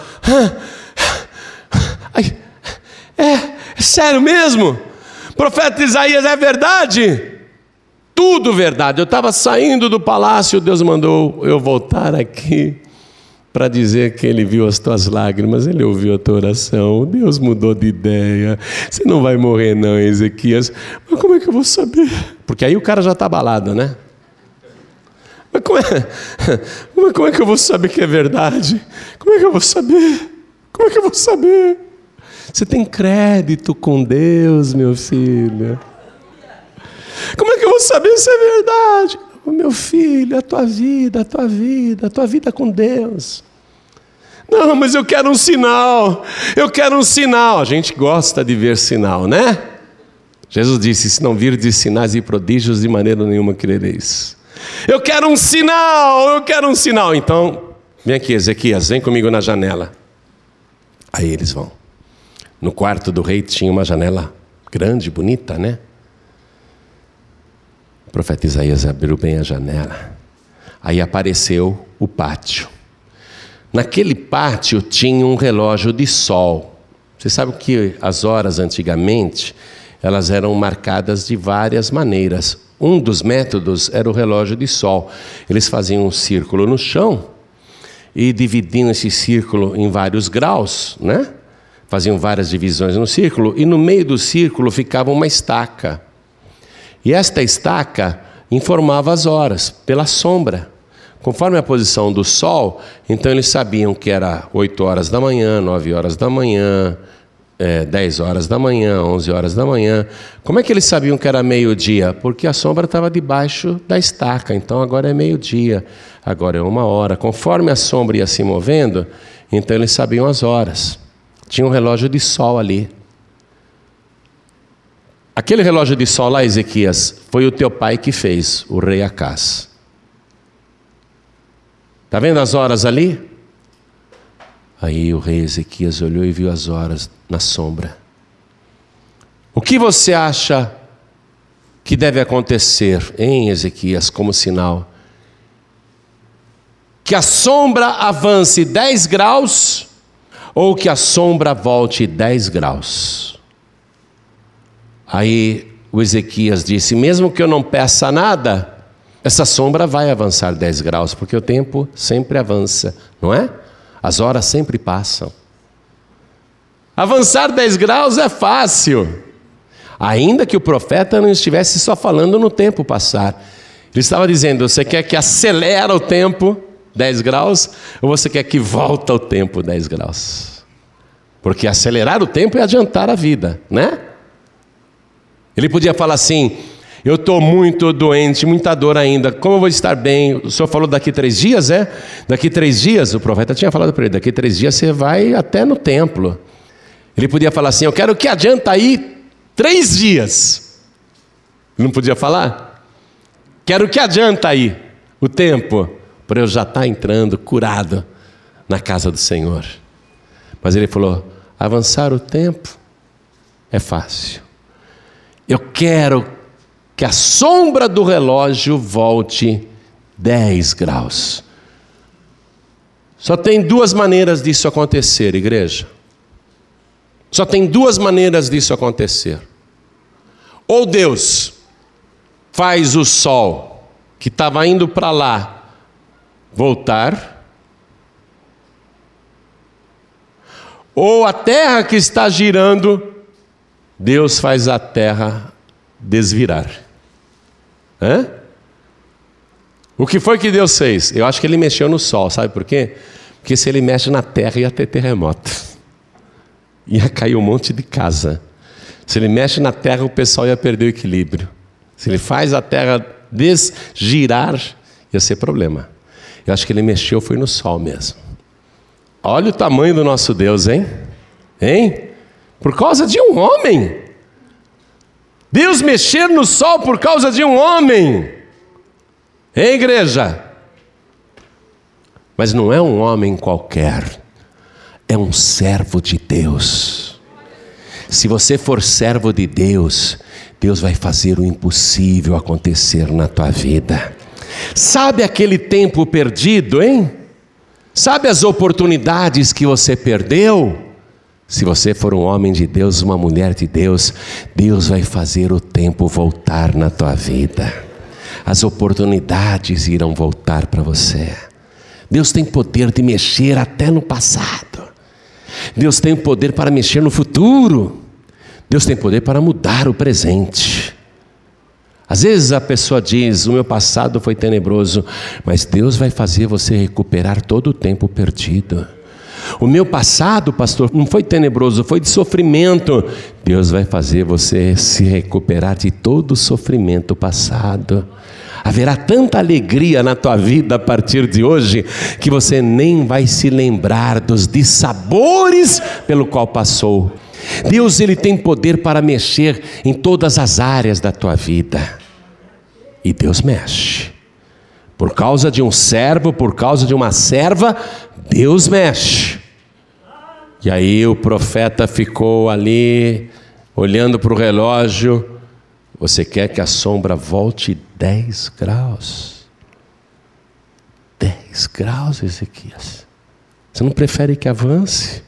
É, é sério mesmo? Profeta Isaías, é verdade? Tudo verdade. Eu estava saindo do palácio, Deus mandou eu voltar aqui para dizer que ele viu as tuas lágrimas, ele ouviu a tua oração, Deus mudou de ideia. Você não vai morrer, não, Ezequias. Mas como é que eu vou saber? Porque aí o cara já está abalado, né? Mas como é, mas como é que eu vou saber que é verdade? Como é que eu vou saber? Como é que eu vou saber? Você tem crédito com Deus, meu filho. Como é que eu vou saber se é verdade? Oh, meu filho, a tua vida, a tua vida, a tua vida com Deus. Não, mas eu quero um sinal. Eu quero um sinal. A gente gosta de ver sinal, né? Jesus disse: Se não de sinais e prodígios, de maneira nenhuma crereis. Eu quero um sinal, eu quero um sinal. Então, vem aqui, Ezequias, vem comigo na janela. Aí eles vão. No quarto do rei tinha uma janela grande, bonita, né? O profeta Isaías abriu bem a janela. Aí apareceu o pátio. Naquele pátio tinha um relógio de sol. Você sabe que as horas antigamente elas eram marcadas de várias maneiras. Um dos métodos era o relógio de sol. Eles faziam um círculo no chão e dividiam esse círculo em vários graus, né? Faziam várias divisões no círculo, e no meio do círculo ficava uma estaca. E esta estaca informava as horas pela sombra. Conforme a posição do sol, então eles sabiam que era 8 horas da manhã, 9 horas da manhã, é, 10 horas da manhã, 11 horas da manhã. Como é que eles sabiam que era meio-dia? Porque a sombra estava debaixo da estaca, então agora é meio-dia, agora é uma hora. Conforme a sombra ia se movendo, então eles sabiam as horas. Tinha um relógio de sol ali. Aquele relógio de sol lá, Ezequias, foi o teu pai que fez, o rei Acás. Está vendo as horas ali? Aí o rei Ezequias olhou e viu as horas na sombra. O que você acha que deve acontecer em Ezequias como sinal? Que a sombra avance 10 graus ou que a sombra volte 10 graus? Aí o Ezequias disse: Mesmo que eu não peça nada, essa sombra vai avançar 10 graus, porque o tempo sempre avança, não é? As horas sempre passam. Avançar 10 graus é fácil, ainda que o profeta não estivesse só falando no tempo passar. Ele estava dizendo: você quer que acelera o tempo 10 graus, ou você quer que volta o tempo 10 graus? Porque acelerar o tempo é adiantar a vida, né? Ele podia falar assim: eu estou muito doente, muita dor ainda. Como eu vou estar bem? O senhor falou daqui três dias, é? Daqui três dias, o profeta tinha falado para ele: daqui três dias você vai até no templo. Ele podia falar assim: Eu quero que adianta aí três dias. Não podia falar? Quero que adianta aí o tempo para eu já estar tá entrando curado na casa do Senhor. Mas ele falou: avançar o tempo é fácil. Eu quero que a sombra do relógio volte 10 graus. Só tem duas maneiras disso acontecer, igreja. Só tem duas maneiras disso acontecer. Ou Deus faz o sol que estava indo para lá voltar, ou a terra que está girando, Deus faz a terra desvirar. Hã? O que foi que Deus fez? Eu acho que ele mexeu no sol, sabe por quê? Porque se ele mexe na terra ia ter terremoto. Ia cair um monte de casa. Se ele mexe na terra, o pessoal ia perder o equilíbrio. Se ele faz a terra desgirar, ia ser problema. Eu acho que ele mexeu foi no sol mesmo. Olha o tamanho do nosso Deus, hein? Hein? Por causa de um homem. Deus mexer no sol por causa de um homem. Hein, igreja? Mas não é um homem qualquer, é um servo de Deus. Se você for servo de Deus, Deus vai fazer o impossível acontecer na tua vida. Sabe aquele tempo perdido, hein? Sabe as oportunidades que você perdeu? Se você for um homem de Deus, uma mulher de Deus, Deus vai fazer o tempo voltar na tua vida. As oportunidades irão voltar para você. Deus tem poder de mexer até no passado. Deus tem poder para mexer no futuro. Deus tem poder para mudar o presente. Às vezes a pessoa diz: O meu passado foi tenebroso, mas Deus vai fazer você recuperar todo o tempo perdido. O meu passado, pastor, não foi tenebroso, foi de sofrimento. Deus vai fazer você se recuperar de todo o sofrimento passado. Haverá tanta alegria na tua vida a partir de hoje que você nem vai se lembrar dos dissabores pelo qual passou. Deus ele tem poder para mexer em todas as áreas da tua vida. E Deus mexe. Por causa de um servo, por causa de uma serva, Deus mexe. E aí o profeta ficou ali, olhando para o relógio. Você quer que a sombra volte 10 graus? 10 graus, Ezequias. Você não prefere que avance?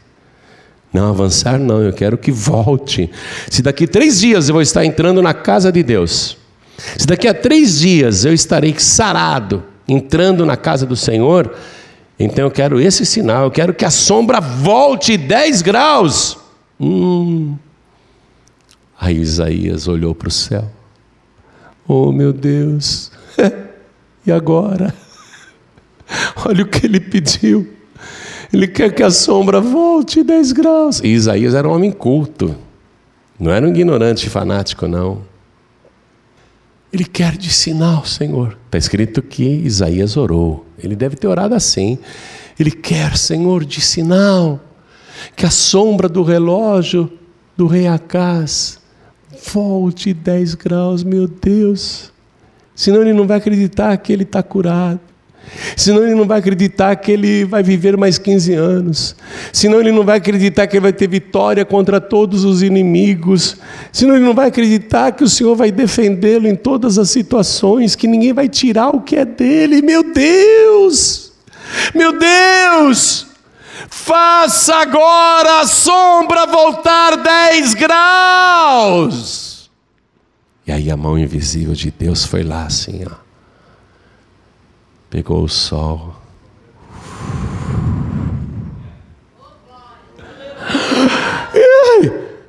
Não, avançar não, eu quero que volte. Se daqui três dias eu vou estar entrando na casa de Deus, se daqui a três dias eu estarei sarado, entrando na casa do Senhor, então eu quero esse sinal, eu quero que a sombra volte 10 graus. Hum. Aí Isaías olhou para o céu. Oh meu Deus, e agora? Olha o que ele pediu. Ele quer que a sombra volte 10 graus. E Isaías era um homem culto. Não era um ignorante fanático, não. Ele quer de sinal, Senhor. Está escrito que Isaías orou. Ele deve ter orado assim. Ele quer, Senhor, de sinal. Que a sombra do relógio do rei Acás volte 10 graus, meu Deus. Senão ele não vai acreditar que ele está curado. Senão ele não vai acreditar que ele vai viver mais 15 anos. Senão ele não vai acreditar que ele vai ter vitória contra todos os inimigos. Senão ele não vai acreditar que o Senhor vai defendê-lo em todas as situações, que ninguém vai tirar o que é dele. Meu Deus! Meu Deus! Faça agora a sombra voltar 10 graus. E aí a mão invisível de Deus foi lá assim, ó pegou o sol.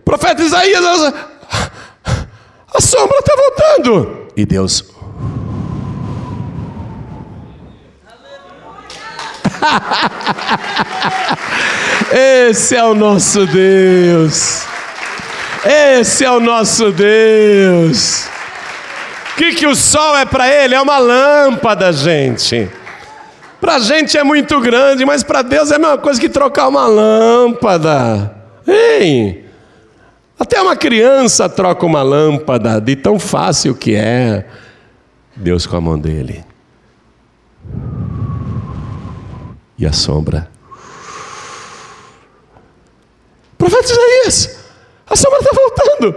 Profeta Isaías, a sombra está voltando. E Deus. Esse é o nosso Deus. Esse é o nosso Deus. O que, que o sol é para ele? É uma lâmpada, gente. Para a gente é muito grande, mas para Deus é a mesma coisa que trocar uma lâmpada. Ei! Até uma criança troca uma lâmpada, de tão fácil que é. Deus com a mão dele. E a sombra. Profeta Isaías, a sombra está voltando.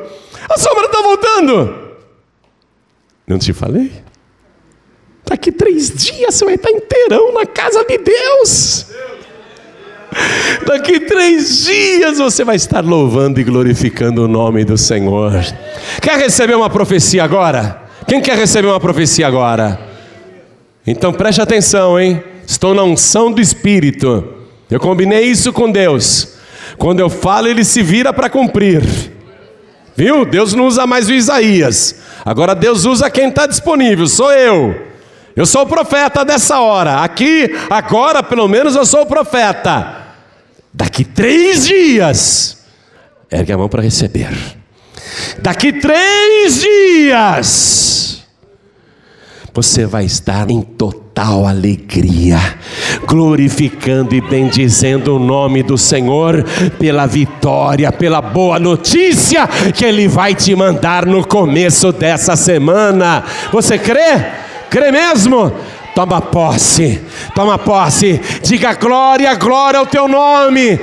A sombra está voltando. Não te falei? Daqui três dias você vai estar inteirão na casa de Deus. Daqui três dias você vai estar louvando e glorificando o nome do Senhor. Quer receber uma profecia agora? Quem quer receber uma profecia agora? Então preste atenção, hein? Estou na unção do Espírito. Eu combinei isso com Deus. Quando eu falo, ele se vira para cumprir. Viu? Deus não usa mais o Isaías. Agora Deus usa quem está disponível, sou eu. Eu sou o profeta dessa hora. Aqui, agora, pelo menos, eu sou o profeta. Daqui três dias, ergue a mão para receber. Daqui três dias, você vai estar em total alegria, glorificando e bendizendo o nome do Senhor pela vitória, pela boa notícia que Ele vai te mandar no começo dessa semana. Você crê? Crê mesmo? Toma posse, toma posse, diga glória, glória ao teu nome.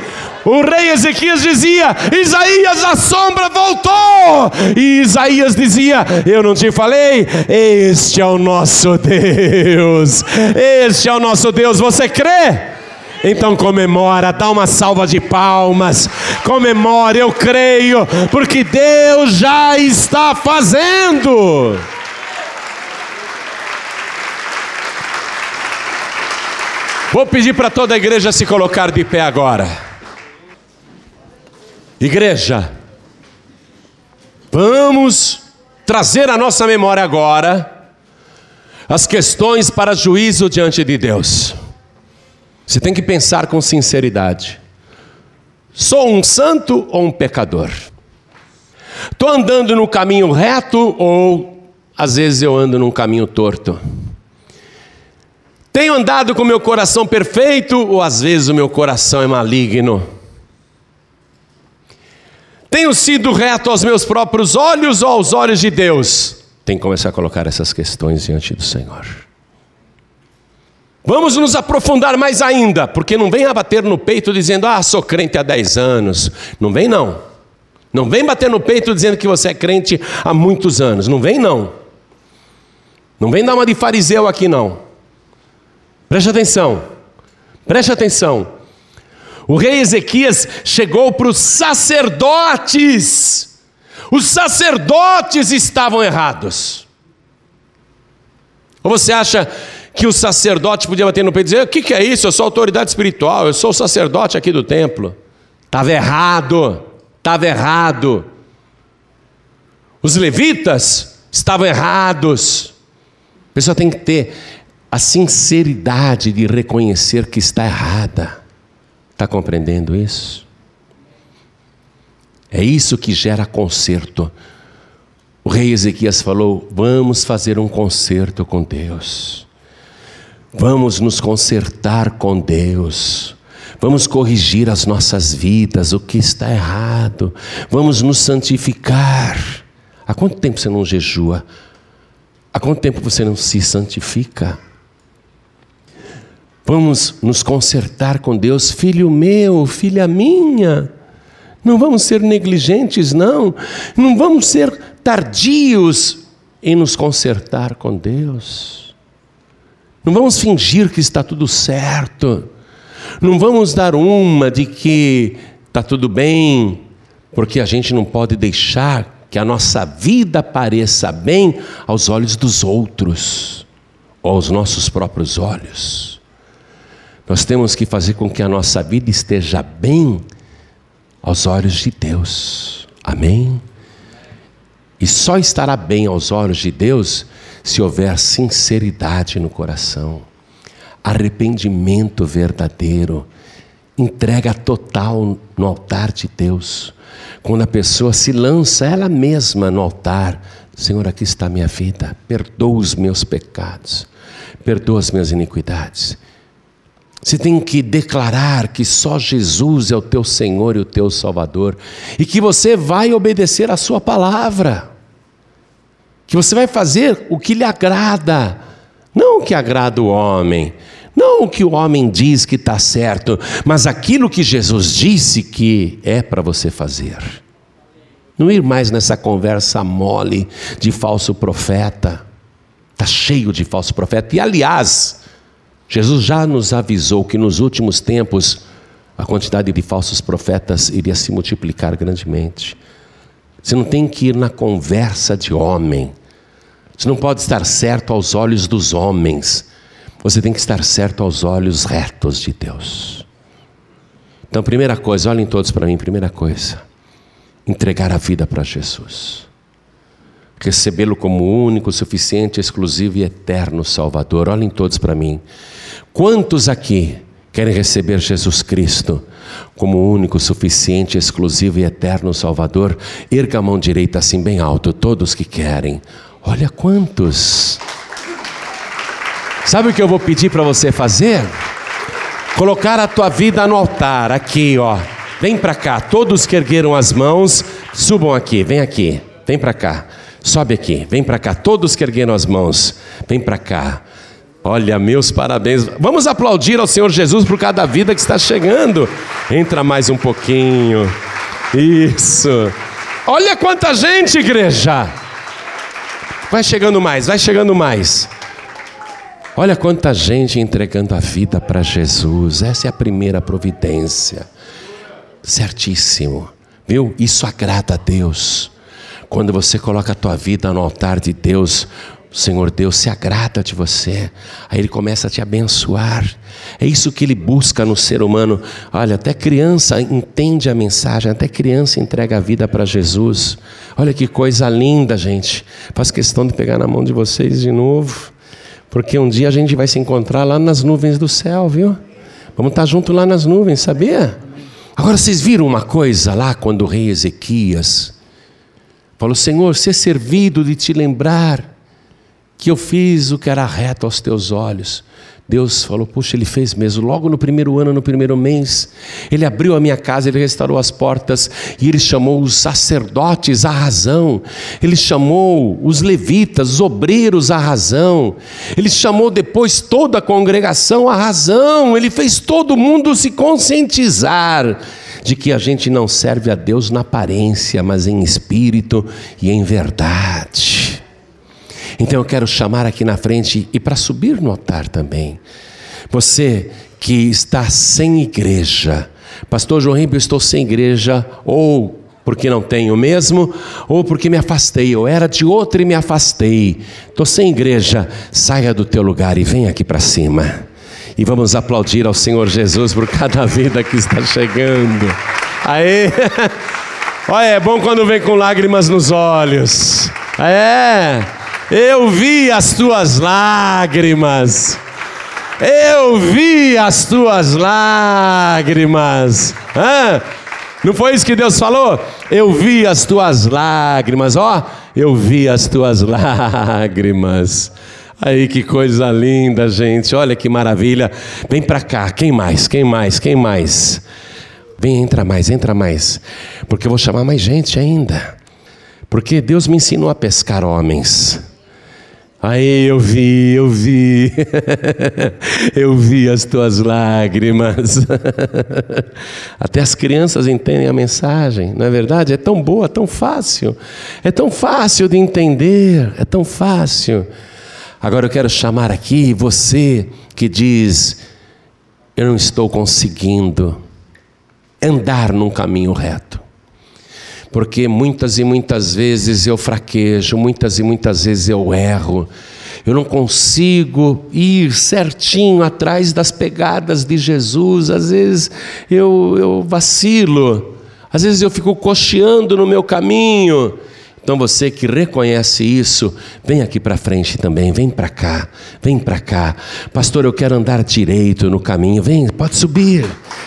O rei Ezequias dizia: Isaías, a sombra voltou. E Isaías dizia: Eu não te falei, este é o nosso Deus, este é o nosso Deus. Você crê? Então comemora, dá uma salva de palmas, comemora, eu creio, porque Deus já está fazendo. Vou pedir para toda a igreja se colocar de pé agora. Igreja, vamos trazer à nossa memória agora as questões para juízo diante de Deus. Você tem que pensar com sinceridade: sou um santo ou um pecador? Estou andando no caminho reto ou às vezes eu ando num caminho torto? Tenho andado com meu coração perfeito ou às vezes o meu coração é maligno? Tenho sido reto aos meus próprios olhos ou aos olhos de Deus? Tem que começar a colocar essas questões diante do Senhor. Vamos nos aprofundar mais ainda, porque não vem bater no peito dizendo, ah, sou crente há 10 anos. Não vem não. Não vem bater no peito dizendo que você é crente há muitos anos. Não vem não. Não vem dar uma de fariseu aqui não. Preste atenção, preste atenção. O rei Ezequias chegou para os sacerdotes, os sacerdotes estavam errados. Ou você acha que o sacerdote podia bater no peito e dizer: O que, que é isso? Eu sou autoridade espiritual, eu sou o sacerdote aqui do templo. Estava errado, estava errado. Os levitas estavam errados. A pessoa tem que ter a sinceridade de reconhecer que está errada. Está compreendendo isso? É isso que gera conserto. O rei Ezequias falou: vamos fazer um conserto com Deus. Vamos nos consertar com Deus. Vamos corrigir as nossas vidas, o que está errado. Vamos nos santificar. Há quanto tempo você não jejua? Há quanto tempo você não se santifica? Vamos nos consertar com Deus, filho meu, filha minha. Não vamos ser negligentes, não. Não vamos ser tardios em nos consertar com Deus. Não vamos fingir que está tudo certo. Não vamos dar uma de que está tudo bem, porque a gente não pode deixar que a nossa vida pareça bem aos olhos dos outros ou aos nossos próprios olhos. Nós temos que fazer com que a nossa vida esteja bem aos olhos de Deus. Amém? E só estará bem aos olhos de Deus se houver sinceridade no coração, arrependimento verdadeiro, entrega total no altar de Deus. Quando a pessoa se lança ela mesma no altar, Senhor, aqui está a minha vida, perdoa os meus pecados, perdoa as minhas iniquidades você tem que declarar que só Jesus é o teu Senhor e o teu Salvador, e que você vai obedecer a Sua palavra, que você vai fazer o que lhe agrada, não o que agrada o homem, não o que o homem diz que está certo, mas aquilo que Jesus disse que é para você fazer. Não ir mais nessa conversa mole de falso profeta, está cheio de falso profeta, e aliás, Jesus já nos avisou que nos últimos tempos a quantidade de falsos profetas iria se multiplicar grandemente. Você não tem que ir na conversa de homem. Você não pode estar certo aos olhos dos homens. Você tem que estar certo aos olhos retos de Deus. Então, primeira coisa, olhem todos para mim, primeira coisa, entregar a vida para Jesus. Recebê-lo como único, suficiente, exclusivo e eterno Salvador. Olhem todos para mim. Quantos aqui querem receber Jesus Cristo como único, suficiente, exclusivo e eterno Salvador? Erga a mão direita assim bem alto, todos que querem. Olha quantos. Sabe o que eu vou pedir para você fazer? Colocar a tua vida no altar, aqui, ó. Vem para cá, todos que ergueram as mãos, subam aqui, vem aqui, vem para cá. Sobe aqui, vem para cá, todos que ergueram as mãos, vem para cá. Olha, meus parabéns. Vamos aplaudir ao Senhor Jesus por cada vida que está chegando. Entra mais um pouquinho. Isso. Olha quanta gente, igreja. Vai chegando mais, vai chegando mais. Olha quanta gente entregando a vida para Jesus. Essa é a primeira providência. Certíssimo. Viu? Isso agrada a Deus. Quando você coloca a tua vida no altar de Deus, o Senhor Deus se agrada de você, aí Ele começa a te abençoar. É isso que Ele busca no ser humano. Olha, até criança entende a mensagem, até criança entrega a vida para Jesus. Olha que coisa linda, gente. Faço questão de pegar na mão de vocês de novo, porque um dia a gente vai se encontrar lá nas nuvens do céu, viu? Vamos estar junto lá nas nuvens, sabia? Agora vocês viram uma coisa lá quando o rei Ezequias falou: Senhor, ser servido de te lembrar que eu fiz o que era reto aos teus olhos. Deus falou: Puxa, ele fez mesmo. Logo no primeiro ano, no primeiro mês, ele abriu a minha casa, ele restaurou as portas e ele chamou os sacerdotes à razão, ele chamou os levitas, os obreiros à razão, ele chamou depois toda a congregação à razão, ele fez todo mundo se conscientizar de que a gente não serve a Deus na aparência, mas em espírito e em verdade. Então eu quero chamar aqui na frente e para subir no altar também. Você que está sem igreja, Pastor João Ribeiro, estou sem igreja, ou porque não tenho mesmo, ou porque me afastei, eu era de outra e me afastei. Estou sem igreja, saia do teu lugar e venha aqui para cima. E vamos aplaudir ao Senhor Jesus por cada vida que está chegando. Aê! Olha, é bom quando vem com lágrimas nos olhos. É. Eu vi as tuas lágrimas. Eu vi as tuas lágrimas. Hã? Não foi isso que Deus falou? Eu vi as tuas lágrimas, ó. Eu vi as tuas lágrimas. Aí que coisa linda, gente. Olha que maravilha. Vem para cá. Quem mais? Quem mais? Quem mais? Vem, entra mais, entra mais. Porque eu vou chamar mais gente ainda. Porque Deus me ensinou a pescar homens. Aí eu vi, eu vi, eu vi as tuas lágrimas. Até as crianças entendem a mensagem, não é verdade? É tão boa, tão fácil, é tão fácil de entender, é tão fácil. Agora eu quero chamar aqui você que diz: Eu não estou conseguindo andar num caminho reto porque muitas e muitas vezes eu fraquejo, muitas e muitas vezes eu erro. Eu não consigo ir certinho atrás das pegadas de Jesus, às vezes eu, eu vacilo, às vezes eu fico cocheando no meu caminho. Então você que reconhece isso, vem aqui para frente também, vem para cá, vem para cá. Pastor, eu quero andar direito no caminho. Vem, pode subir.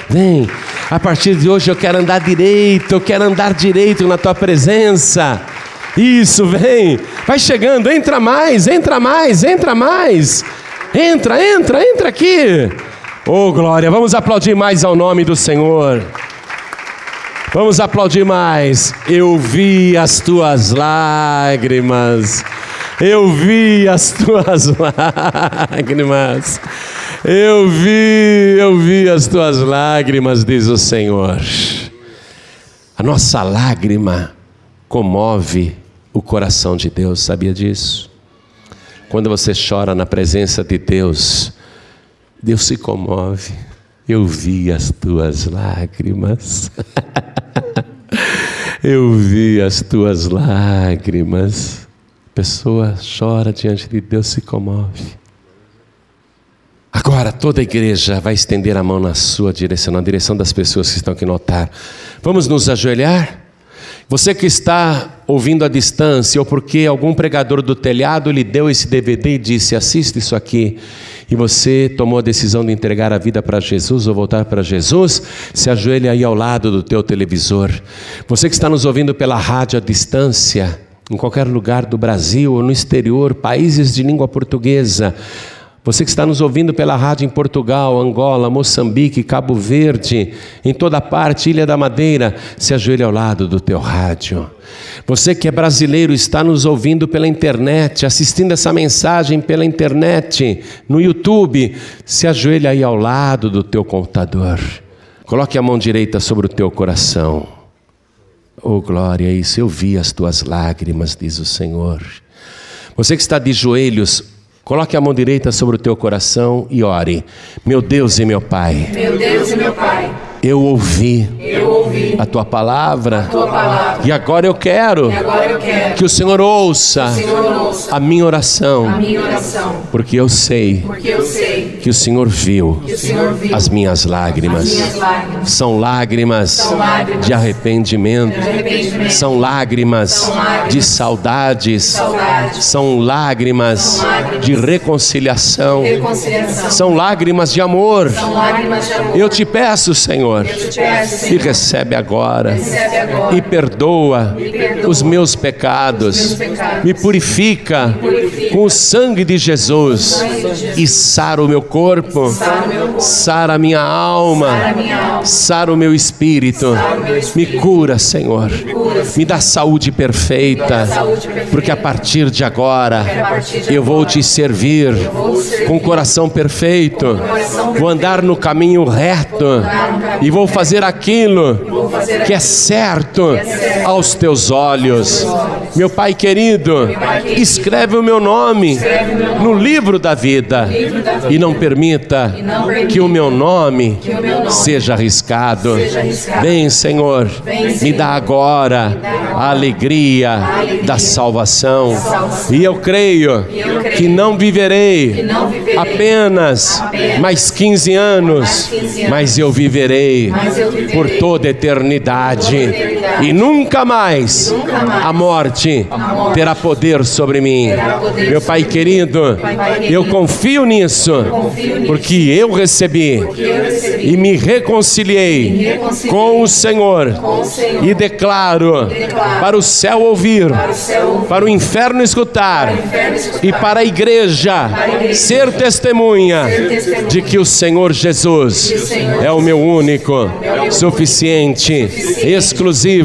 Vem. A partir de hoje eu quero andar direito, eu quero andar direito na tua presença. Isso, vem. Vai chegando, entra mais, entra mais, entra mais. Entra, entra, entra aqui. Oh, glória. Vamos aplaudir mais ao nome do Senhor. Vamos aplaudir mais. Eu vi as tuas lágrimas. Eu vi as tuas lágrimas. Eu vi, eu vi as tuas lágrimas, diz o Senhor. A nossa lágrima comove o coração de Deus, sabia disso? Quando você chora na presença de Deus, Deus se comove. Eu vi as tuas lágrimas. Eu vi as tuas lágrimas. A pessoa chora diante de Deus, se comove. Agora toda a igreja vai estender a mão na sua direção, na direção das pessoas que estão aqui no altar. Vamos nos ajoelhar? Você que está ouvindo à distância, ou porque algum pregador do telhado lhe deu esse DVD e disse: assista isso aqui, e você tomou a decisão de entregar a vida para Jesus ou voltar para Jesus, se ajoelhe aí ao lado do teu televisor. Você que está nos ouvindo pela rádio à distância, em qualquer lugar do Brasil ou no exterior, países de língua portuguesa, você que está nos ouvindo pela rádio em Portugal, Angola, Moçambique, Cabo Verde, em toda parte, Ilha da Madeira, se ajoelhe ao lado do teu rádio. Você que é brasileiro está nos ouvindo pela internet, assistindo essa mensagem pela internet, no YouTube, se ajoelhe aí ao lado do teu computador. Coloque a mão direita sobre o teu coração. Oh glória, isso eu vi as tuas lágrimas, diz o Senhor. Você que está de joelhos, Coloque a mão direita sobre o teu coração e ore. Meu Deus e meu Pai. Meu Deus e meu Pai. Eu ouvi, eu ouvi a, tua palavra, a tua palavra, e agora eu quero, agora eu quero que o Senhor ouça, o Senhor ouça a, minha oração, a minha oração, porque eu sei, porque eu sei que o Senhor viu, que o Senhor viu as minhas lágrimas. as minhas lágrimas. São lágrimas, São lágrimas de, arrependimento, de arrependimento. são lágrimas, São lágrimas de saudades, saudade. são lágrimas, de reconciliação, reconciliação. são lágrimas de amor. De. Eu te peço, Senhor, te peço, e recebe agora recebe agora e perdoa perdoa os meus pecados, os meus pecados. me purifica purifica com o sangue de Jesus sangue de Jesus. e sara o meu corpo, corpo. sara a minha alma, Sara o meu espírito, me cura, Senhor, me dá saúde perfeita, porque a partir de agora eu vou te servir com coração perfeito, vou andar no caminho reto e vou fazer aquilo que é certo aos teus olhos. Meu Pai querido, escreve o meu nome no livro da vida. E não permita que o meu nome seja arriscado. Vem, Senhor, me dá agora a alegria da salvação. E eu creio que não viverei apenas mais 15 anos, mais 15 anos, mas eu viverei mas eu viverei por toda a eternidade eternidade. E nunca mais a morte terá poder sobre mim. Meu Pai querido, eu confio nisso, porque eu recebi e me reconciliei com o Senhor e declaro para o céu ouvir, para o inferno escutar e para a igreja ser testemunha de que o Senhor Jesus é o meu único, suficiente, exclusivo